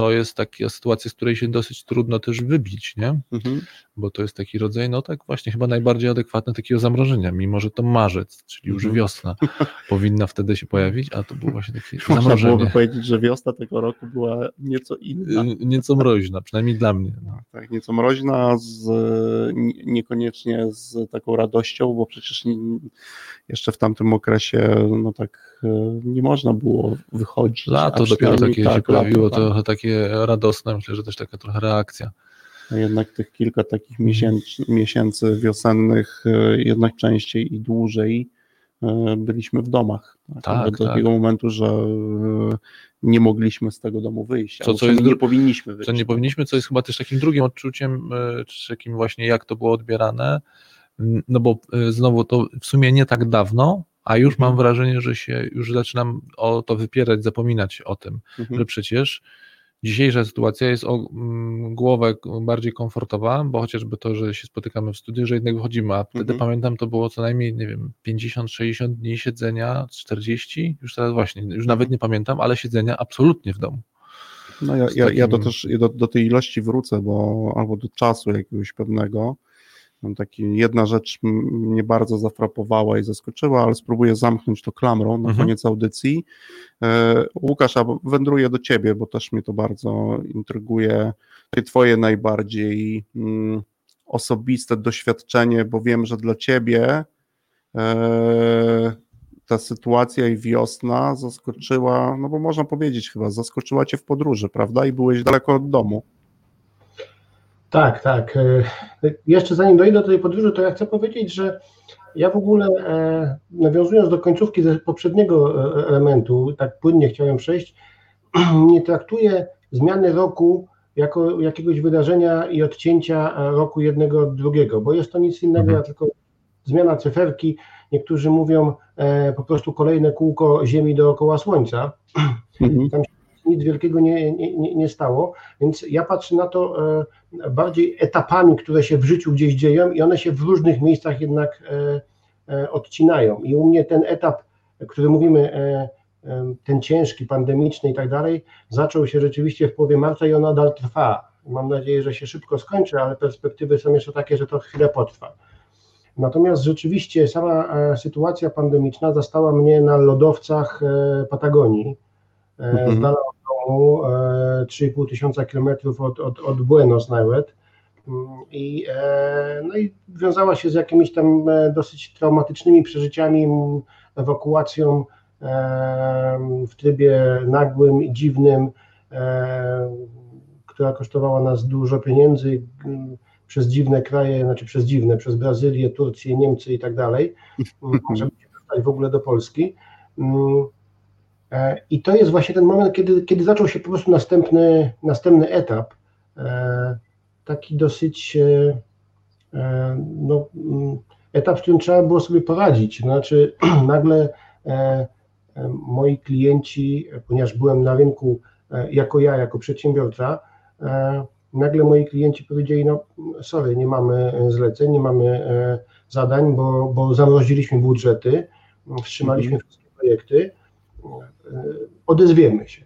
to jest taka sytuacja, z której się dosyć trudno też wybić, nie? Mhm. Bo to jest taki rodzaj, no tak właśnie chyba najbardziej adekwatny takiego zamrożenia, mimo że to marzec, czyli już Mhm. wiosna powinna wtedy się pojawić, a to było właśnie takie Można zamrożenie. byłoby powiedzieć, że wiosna tego roku była nieco inna. Y, Nieco mroźna, przynajmniej dla mnie. No. Tak, nieco mroźna, z, nie- niekoniecznie z taką radością, bo przecież jeszcze w tamtym okresie no tak e, nie można było wychodzić. a Lato dopiero takie się tak, pojawiło, lato, tak. Takie radosne, myślę, że też taka trochę reakcja. A jednak tych kilka takich miesięcy, miesięcy wiosennych e, jednak częściej i dłużej e, byliśmy w domach. Tak, Nawet do tak. takiego momentu, że e, nie mogliśmy z tego domu wyjść. Co- co jest nie powinniśmy wyjść. Co nie powinniśmy, co jest chyba też takim drugim odczuciem, czy takim właśnie jak to było odbierane, no bo znowu to w sumie nie tak dawno, a już Mhm. mam wrażenie, że się już zaczynam o to wypierać, zapominać o tym, Mhm. że przecież dzisiejsza sytuacja jest o mm, głowę bardziej komfortowa, bo chociażby to, że się spotykamy w studiu, że jednak wychodzimy, a wtedy Mhm. pamiętam, to było co najmniej, nie wiem, 50-60 dni siedzenia, 40, już teraz właśnie, już nawet nie pamiętam, ale siedzenia absolutnie w domu. No ja, ja, ja do, takim- też do, do tej ilości wrócę, bo albo do czasu jakiegoś pewnego. Taki, jedna rzecz mnie bardzo zafrapowała i zaskoczyła, ale spróbuję zamknąć to klamrą na Mhm. koniec audycji. E, Łukasz, a wędruję do ciebie, bo też mnie to bardzo intryguje. Takie twoje najbardziej mm, osobiste doświadczenie, bo wiem, że dla ciebie e, ta sytuacja i wiosna zaskoczyła, no bo można powiedzieć chyba, zaskoczyła cię w podróży, prawda? I byłeś daleko od domu. Tak, tak. E, Jeszcze zanim dojdę do tej podróży, to ja chcę powiedzieć, że ja w ogóle, e, nawiązując do końcówki ze poprzedniego e, elementu, tak płynnie chciałem przejść, nie traktuję zmiany roku jako jakiegoś wydarzenia i odcięcia roku jednego od drugiego, bo jest to nic innego, Mhm. tylko zmiana cyferki. Niektórzy mówią po prostu kolejne kółko Ziemi dookoła Słońca Mhm. Nic wielkiego nie, nie, nie- stało, więc ja patrzę na to e, bardziej etapami, które się w życiu gdzieś dzieją i one się w różnych miejscach jednak e, e, odcinają. I u mnie ten etap, który mówimy, ten ciężki, pandemiczny i tak dalej, zaczął się rzeczywiście w połowie marca i on nadal trwa. Mam nadzieję, że się szybko skończy, ale perspektywy są jeszcze takie, że to chwilę potrwa. Natomiast rzeczywiście sama sytuacja pandemiczna zastała mnie na lodowcach Patagonii, z dala od e, 3,5 tysiąca kilometrów od, od, od Buenos nawet. Mm, I, e, no i wiązała się z jakimiś tam e, dosyć traumatycznymi przeżyciami, ewakuacją e, w trybie nagłym i dziwnym, e, która kosztowała nas dużo pieniędzy przez dziwne kraje, znaczy przez dziwne, przez Brazylię, Turcję, Niemcy i tak dalej, żeby się dostać w ogóle do Polski. E, I to jest właśnie ten moment, kiedy, kiedy zaczął się po prostu następny, następny etap, e, taki dosyć e, no, mm, etap, z którym trzeba było sobie poradzić. Znaczy, nagle moi klienci, ponieważ byłem na rynku jako ja, jako przedsiębiorca, nagle moi klienci powiedzieli, no sorry, nie mamy zleceń, nie mamy zadań, bo, bo zamroziliśmy budżety, wstrzymaliśmy wszystkie projekty, odezwiemy się.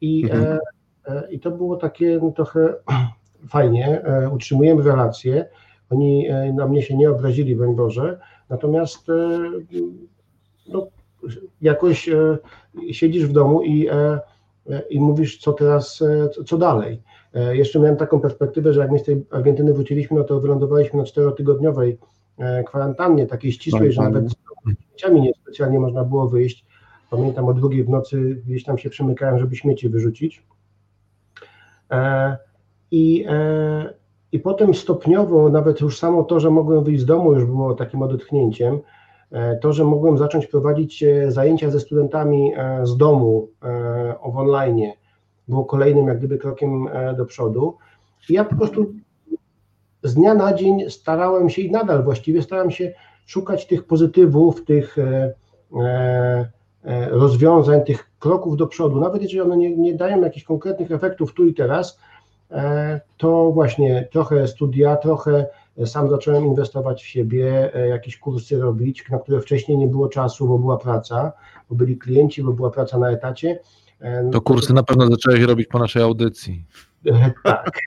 I, Mhm. e, e, I to było takie no, trochę fajnie, e, utrzymujemy relacje, oni e, na mnie się nie obrazili, broń Boże, natomiast e, no, jakoś e, siedzisz w domu i e, e, i mówisz, co teraz, e, co- dalej. E, Jeszcze miałem taką perspektywę, że jak my z tej Argentyny wróciliśmy, no to wylądowaliśmy na czterotygodniowej e, kwarantannie, takiej ścisłej, że nawet z śmieciami niespecjalnie można było wyjść. Pamiętam o drugiej w nocy gdzieś tam się przymykałem, żeby śmieci wyrzucić. E, I, e, I potem stopniowo, nawet już samo to, że mogłem wyjść z domu, już było takim odetchnięciem. E, To, że mogłem zacząć prowadzić zajęcia ze studentami z domu w online, było kolejnym jak gdyby krokiem do przodu. I ja po prostu z dnia na dzień starałem się i nadal właściwie staram się szukać tych pozytywów, tych e, rozwiązań, tych kroków do przodu, nawet jeżeli one nie, nie dają jakichś konkretnych efektów tu i teraz, e, to właśnie trochę studia, trochę sam zacząłem inwestować w siebie, e, jakieś kursy robić, na które wcześniej nie było czasu, bo była praca, bo byli klienci, bo była praca na etacie. E, To kursy na pewno zacząłeś robić po naszej audycji. E, Tak.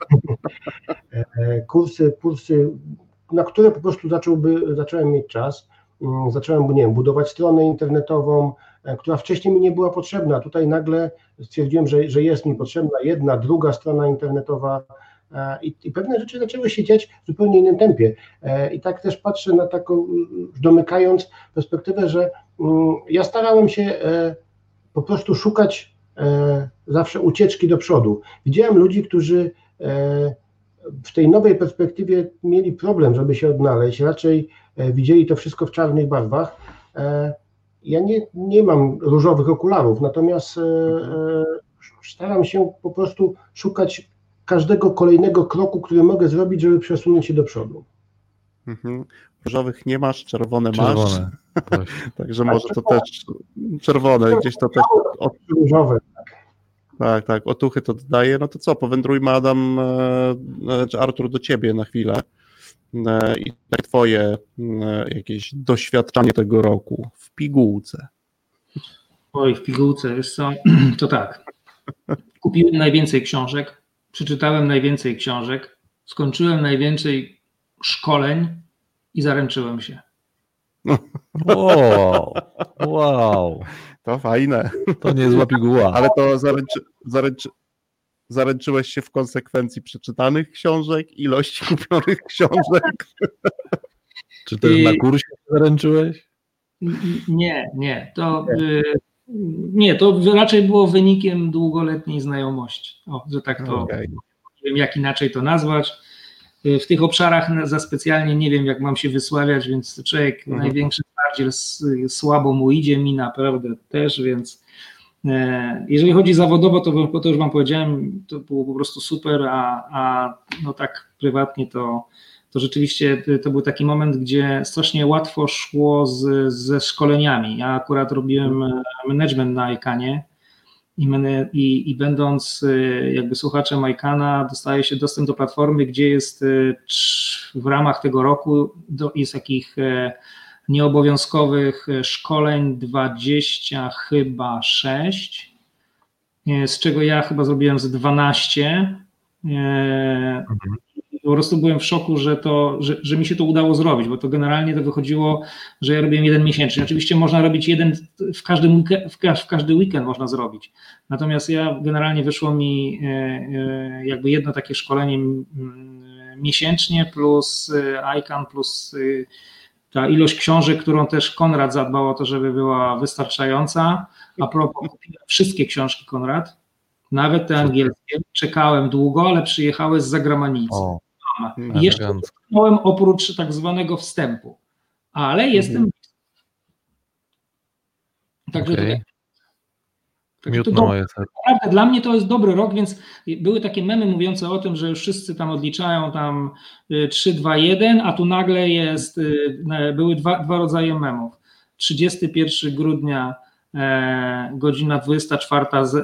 E, Kursy, kursy, na które po prostu zacząłby, zacząłem mieć czas. Mm, Zacząłem, nie wiem, budować stronę internetową, e, która wcześniej mi nie była potrzebna. Tutaj nagle stwierdziłem, że, że jest mi potrzebna jedna, druga strona internetowa e, i, i pewne rzeczy zaczęły się dziać w zupełnie innym tempie. E, I tak też patrzę na taką, domykając perspektywę, że mm, ja starałem się e, po prostu szukać e, zawsze ucieczki do przodu. Widziałem ludzi, którzy e, w tej nowej perspektywie mieli problem, żeby się odnaleźć, raczej e, widzieli to wszystko w czarnych barwach. Ja nie, nie mam różowych okularów, natomiast e, e, staram się po prostu szukać każdego kolejnego kroku, który mogę zrobić, żeby przesunąć się do przodu. Mhm. Różowych nie masz, czerwone, masz. Czerwone. Właśnie. Także może to też czerwone, gdzieś to też od, Różowe. tak, tak, otuchy to dodaje. No to co, powędrujmy Adam, e, e, czy Artur do ciebie na chwilę. E, I twoje e, jakieś doświadczenie tego roku w pigułce. Oj, w pigułce, wiesz co, to tak. Kupiłem najwięcej książek, przeczytałem najwięcej książek, skończyłem najwięcej szkoleń i zaręczyłem się. Wow, wow, To fajne, to nie jest łapiguła. ale to zaręczy, zaręczy, zaręczyłeś się w konsekwencji przeczytanych książek, ilości kupionych książek. Czy też I- na kursie zaręczyłeś? Nie, nie, to y, nie, to raczej było wynikiem długoletniej znajomości. O, że tak to Okej. nie wiem, jak inaczej to nazwać. Y, W tych obszarach za specjalnie nie wiem, jak mam się wysławiać, więc człowiek Mhm. największy twardziel s- słabo mu idzie, mi naprawdę też, więc jeżeli chodzi zawodowo, to, to już wam powiedziałem, to było po prostu super, a, a no tak prywatnie to, to rzeczywiście y, to był taki moment, gdzie strasznie łatwo szło z, ze szkoleniami. Ja akurat robiłem e, management na ICANie i, i, i będąc jakby słuchaczem ICANA dostaje się dostęp do platformy, gdzie jest w ramach tego roku do, jest takich e, nieobowiązkowych e, szkoleń 20 chyba 6, e, z czego ja chyba zrobiłem z 12. E, po prostu byłem w szoku, że, to, że, że mi się to udało zrobić, bo to generalnie to wychodziło, że ja robiłem jeden miesięcznie. Oczywiście można robić jeden w, weekend, w, ka- w każdy weekend można zrobić. Natomiast ja generalnie wyszło mi jakby jedno takie szkolenie mm, miesięcznie plus ICANN plus e, ta ilość książek, którą też Konrad zadbał o to, żeby była wystarczająca. A propos, kupiłem wszystkie książki Konrad, nawet te angielskie. Czekałem długo, ale przyjechały z zagranicy. O, I jeszcze. Miałem oprócz tak zwanego wstępu, ale jestem. Także Okej. Miód to na moje serce. naprawdę dla mnie to jest dobry rok, więc były takie memy mówiące o tym, że już wszyscy tam odliczają tam y, 3, 2, 1, a tu nagle jest, y, były dwa, dwa rodzaje memów. 31 grudnia e, godzina 24 z, e,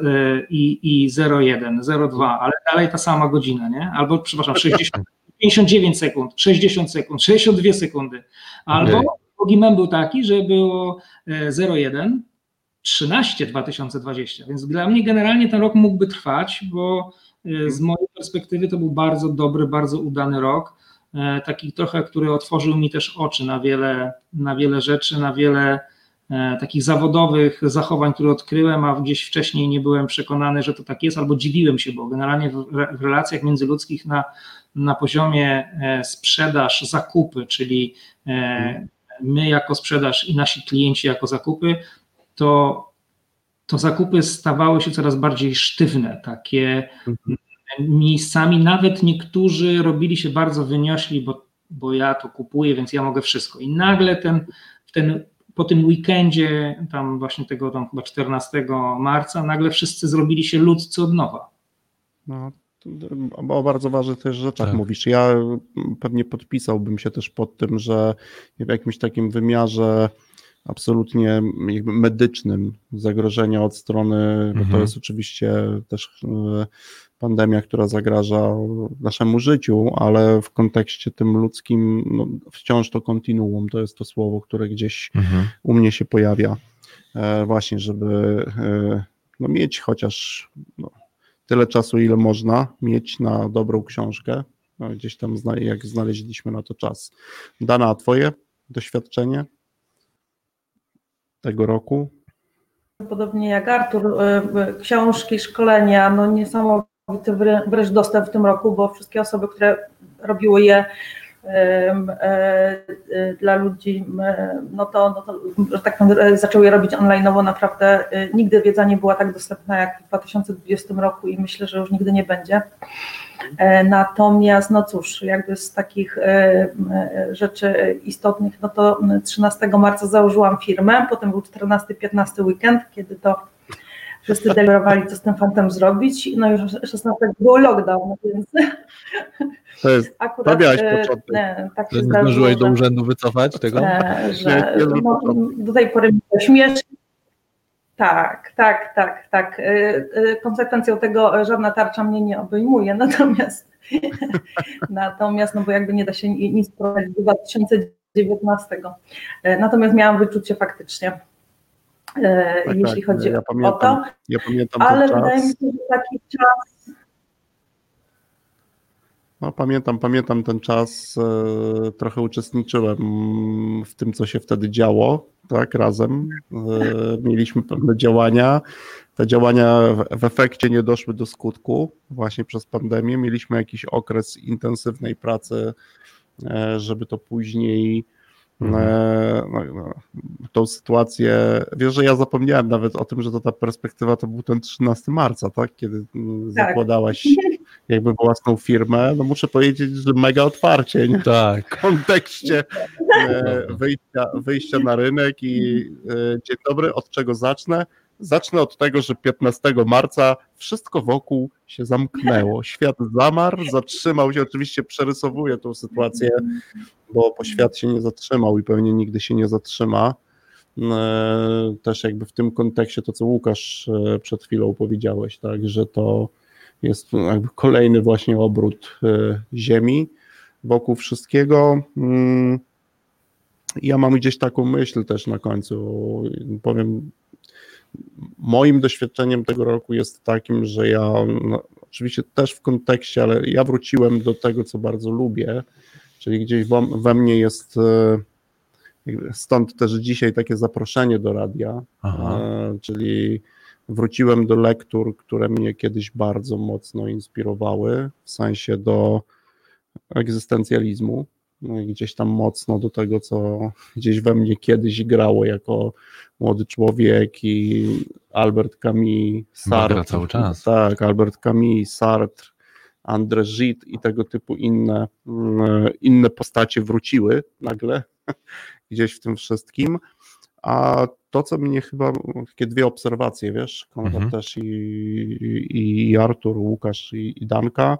i, i 01, 02, ale dalej ta sama godzina, nie? Albo, przepraszam, 60, 59 sekund, 60 sekund, 62 sekundy. Albo drugi mem był taki, że było e, 01, 13 2020, więc dla mnie generalnie ten rok mógłby trwać, bo e, z mojej perspektywy to był bardzo dobry, bardzo udany rok. E, Taki trochę, który otworzył mi też oczy na wiele, na wiele rzeczy, na wiele, e, takich zawodowych zachowań, które odkryłem, a gdzieś wcześniej nie byłem przekonany, że to tak jest, albo dziwiłem się, bo generalnie w, relacjach międzyludzkich na, na poziomie sprzedaż, zakupy, czyli e, my jako sprzedaż i nasi klienci jako zakupy, to, to zakupy stawały się coraz bardziej sztywne, takie miejscami, nawet niektórzy robili się bardzo wyniośli, bo, bo ja to kupuję, więc ja mogę wszystko. I nagle ten, ten po tym weekendzie, tam właśnie tego tam chyba 14 marca, nagle wszyscy zrobili się ludcy od nowa. No, o bardzo ważnych też rzeczach Tak. mówisz. Ja pewnie podpisałbym się też pod tym, że w jakimś takim wymiarze absolutnie jakby medycznym zagrożenia od strony, bo to Mhm. jest oczywiście też e, pandemia, która zagraża naszemu życiu, ale w kontekście tym ludzkim no, wciąż to kontinuum, to jest to słowo, które gdzieś Mhm. u mnie się pojawia. E, właśnie, żeby e, no, mieć chociaż no, tyle czasu, ile można mieć na dobrą książkę. No, gdzieś tam, jak znaleźliśmy na to czas. Dana, a Twoje doświadczenie tego roku? Podobnie jak Artur, y, książki, szkolenia, no niesamowity wrę- wręcz dostęp w tym roku, bo wszystkie osoby, które robiły je dla ludzi, no to, no to że tak powiem, y, zaczęły je robić online, bo naprawdę nigdy wiedza nie była tak dostępna jak w 2020 roku i myślę, że już nigdy nie będzie. E, Natomiast, no cóż, jakby z takich e, e, rzeczy istotnych, no to 13 marca założyłam firmę, potem był 14-15 weekend, kiedy to wszyscy deliberowali, co z tym fantem zrobić. No już 16 był lockdown, więc To jest, akurat To e, początek. e, tak Że się nie zdarzyło, zdążyłeś do urzędu wycofać tego? Że Nie, nie no, do tej pory mi to śmiesznie. Tak, tak, tak, tak. E, e, Konsekwencją tego żadna tarcza mnie nie obejmuje, natomiast natomiast, no bo jakby nie da się ni- nic prowadzić do 2019. E, Natomiast miałam wyczucie faktycznie, Tak, jeśli tak, chodzi ja o to, pamiętam, ja pamiętam ale ten wydaje mi się, że taki czas No, pamiętam, pamiętam ten czas, e, trochę uczestniczyłem w tym, co się wtedy działo, tak, razem. E, mieliśmy pewne działania. Te działania w, efekcie nie doszły do skutku właśnie przez pandemię. Mieliśmy jakiś okres intensywnej pracy, e, żeby to później e, no, no, tą sytuację, wiesz, że ja zapomniałem nawet o tym, że to ta perspektywa to był ten 13 marca, tak, kiedy Tak. zakładałaś jakby własną firmę, no muszę powiedzieć, że mega otwarcie, nie? Tak. w kontekście e, wyjścia, wyjścia na rynek i e, dzień dobry, od czego zacznę? Zacznę od tego, że 15 marca wszystko wokół się zamknęło. Świat zamarł, zatrzymał się. Oczywiście przerysowuję tą sytuację, bo bo świat się nie zatrzymał i pewnie nigdy się nie zatrzyma. E, Też jakby w tym kontekście to, co Łukasz e, przed chwilą powiedziałeś, tak, że to jest jakby kolejny właśnie obrót e, Ziemi wokół wszystkiego. Mm, Ja mam gdzieś taką myśl też na końcu. Powiem, moim doświadczeniem tego roku jest takim, że ja no, oczywiście też w kontekście, ale ja wróciłem do tego, co bardzo lubię, czyli gdzieś we, mnie jest e, stąd też dzisiaj takie zaproszenie do radia, Aha. e, czyli wróciłem do lektur, które mnie kiedyś bardzo mocno inspirowały, w sensie do egzystencjalizmu, no i gdzieś tam mocno do tego, co gdzieś we mnie kiedyś grało jako młody człowiek i Albert Camus, Sartre. cały czas. Tak, Albert Camus, Sartre, André Gide i tego typu inne, mm, inne postacie wróciły nagle gdzieś w tym wszystkim. A to, co mnie chyba, takie dwie obserwacje, wiesz, Konrad Mhm. też i, i, i Artur, Łukasz i, i Danka,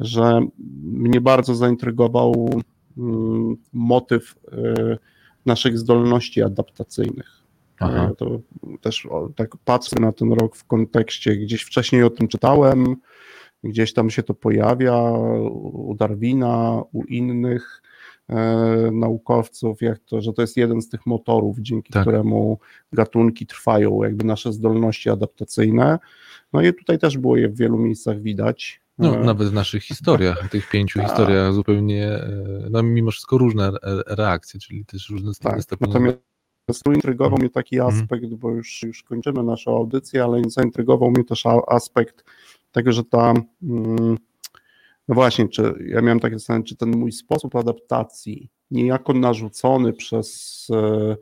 że mnie bardzo zaintrygował mm, motyw y, naszych zdolności adaptacyjnych. Aha. To też o, tak patrzę na ten rok w kontekście, gdzieś wcześniej o tym czytałem, gdzieś tam się to pojawia u Darwina, u innych e, naukowców, jak to, że to jest jeden z tych motorów, dzięki Tak. któremu gatunki trwają, jakby nasze zdolności adaptacyjne. No i tutaj też było je w wielu miejscach widać. No, E, nawet w naszych historiach, tych pięciu historiach zupełnie, e, no mimo wszystko różne reakcje, czyli też różne Tak, stepowe. natomiast tu intrygował mnie taki Mhm. aspekt, bo już, już kończymy naszą audycję, ale zaintrygował mnie też aspekt tego, że ta, mm, no właśnie, czy ja miałem takie zastanowienie, czy ten mój sposób adaptacji, niejako narzucony przez, e,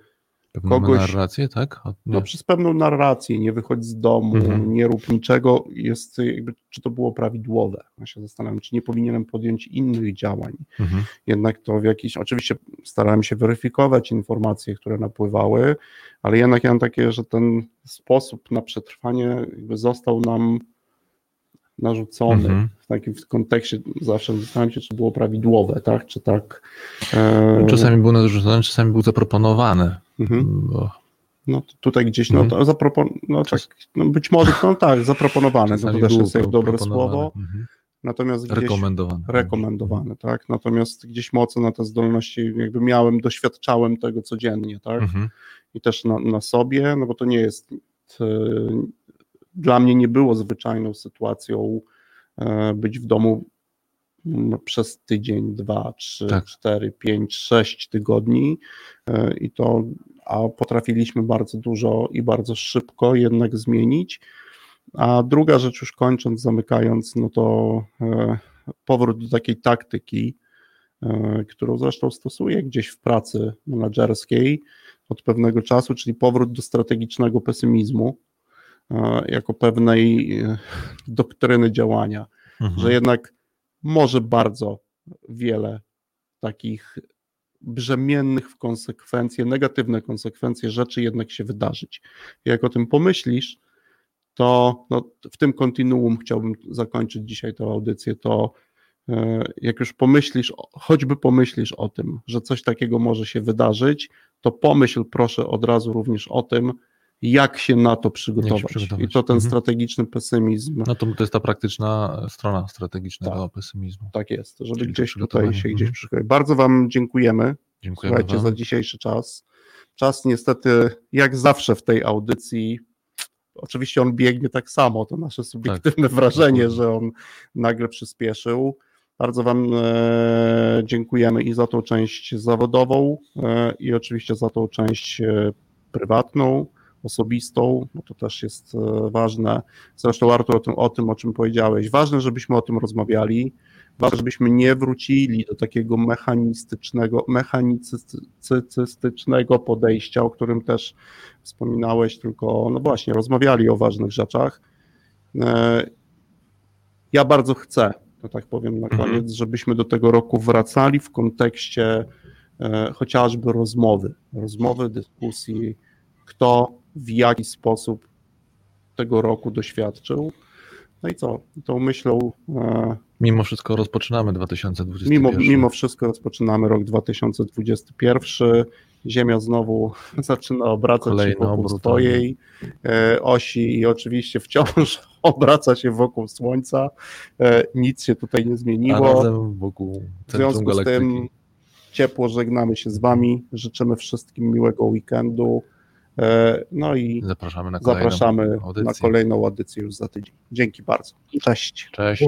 Pewną kogoś- narrację, tak? No, przez pewną narrację, nie wychodź z domu, Mhm. nie rób niczego, jest jakby, czy to było prawidłowe. Ja się zastanawiam, czy nie powinienem podjąć innych działań. Mhm. Jednak to w jakiś, oczywiście starałem się weryfikować informacje, które napływały, ale jednak ja mam takie, że ten sposób na przetrwanie został nam narzucony. Mhm. W takim kontekście zawsze zastanawiam się, czy było prawidłowe, tak? Czy tak. e, Czasami był narzucony, czasami był zaproponowany. mhm. Bo No tutaj gdzieś, no Mhm. to zapropon... no tak, no być może, no tak, zaproponowane, no to też jest jak dobre słowo, Mhm. natomiast gdzieś Rekomendowany. rekomendowane, tak, natomiast gdzieś mocno na te zdolności jakby miałem, doświadczałem tego codziennie, tak, Mhm. i też na, na sobie, no bo to nie jest, e, dla mnie nie było zwyczajną sytuacją e, być w domu mm, przez tydzień, dwa, trzy, Tak. cztery, pięć, sześć tygodni e, i to, a potrafiliśmy bardzo dużo i bardzo szybko jednak zmienić. A druga rzecz, już kończąc, zamykając, no to e, powrót do takiej taktyki, którą zresztą stosuję gdzieś w pracy menedżerskiej od pewnego czasu, czyli powrót do strategicznego pesymizmu jako pewnej e, doktryny działania Mhm. że jednak może bardzo wiele takich brzemiennych w konsekwencje, negatywne konsekwencje rzeczy jednak się wydarzyć. Jak o tym pomyślisz, to no, w tym kontinuum chciałbym zakończyć dzisiaj tę audycję, to e, jak już pomyślisz, choćby pomyślisz o tym, że coś takiego może się wydarzyć, to pomyśl proszę od razu również o tym, jak się na to przygotować. przygotować. I to ten Mhm. strategiczny pesymizm. No to, to jest ta praktyczna strona strategicznego pesymizmu. Tak jest, żeby Czyli gdzieś tutaj się gdzieś Mhm. przygotować. Bardzo Wam dziękujemy. Dziękuję Słuchajcie wam. za dzisiejszy czas. Czas niestety, jak zawsze w tej audycji, oczywiście on biegnie tak samo, to nasze subiektywne wrażenie, dokładnie. że on nagle przyspieszył. Bardzo Wam e, dziękujemy i za tą część zawodową, e, i oczywiście za tą część e, prywatną, osobistą, bo to też jest e, ważne. Zresztą Artur o tym, o tym, o czym powiedziałeś. Ważne, żebyśmy o tym rozmawiali. Ważne, żebyśmy nie wrócili do takiego mechanistycznego, mechanicystycznego podejścia, o którym też wspominałeś, tylko no właśnie, rozmawiali o ważnych rzeczach. E, Ja bardzo chcę, to tak powiem na Mhm. koniec, żebyśmy do tego roku wracali w kontekście e, chociażby rozmowy, rozmowy, dyskusji, kto w jaki sposób tego roku doświadczył. No i co? Tą myślą e, Mimo wszystko rozpoczynamy 2021. Mimo, mimo wszystko rozpoczynamy rok 2021. Ziemia znowu zaczyna obracać się wokół obrót, swojej e, osi i oczywiście wciąż obraca się wokół Słońca. E, nic się tutaj nie A zmieniło. razem wokół W związku z tym ciepło żegnamy się z Wami. Życzymy wszystkim miłego weekendu. E, no i Zapraszamy na kolejną zapraszamy audycję. na kolejną audycję już za tydzień. Dzięki bardzo. Cześć. Cześć.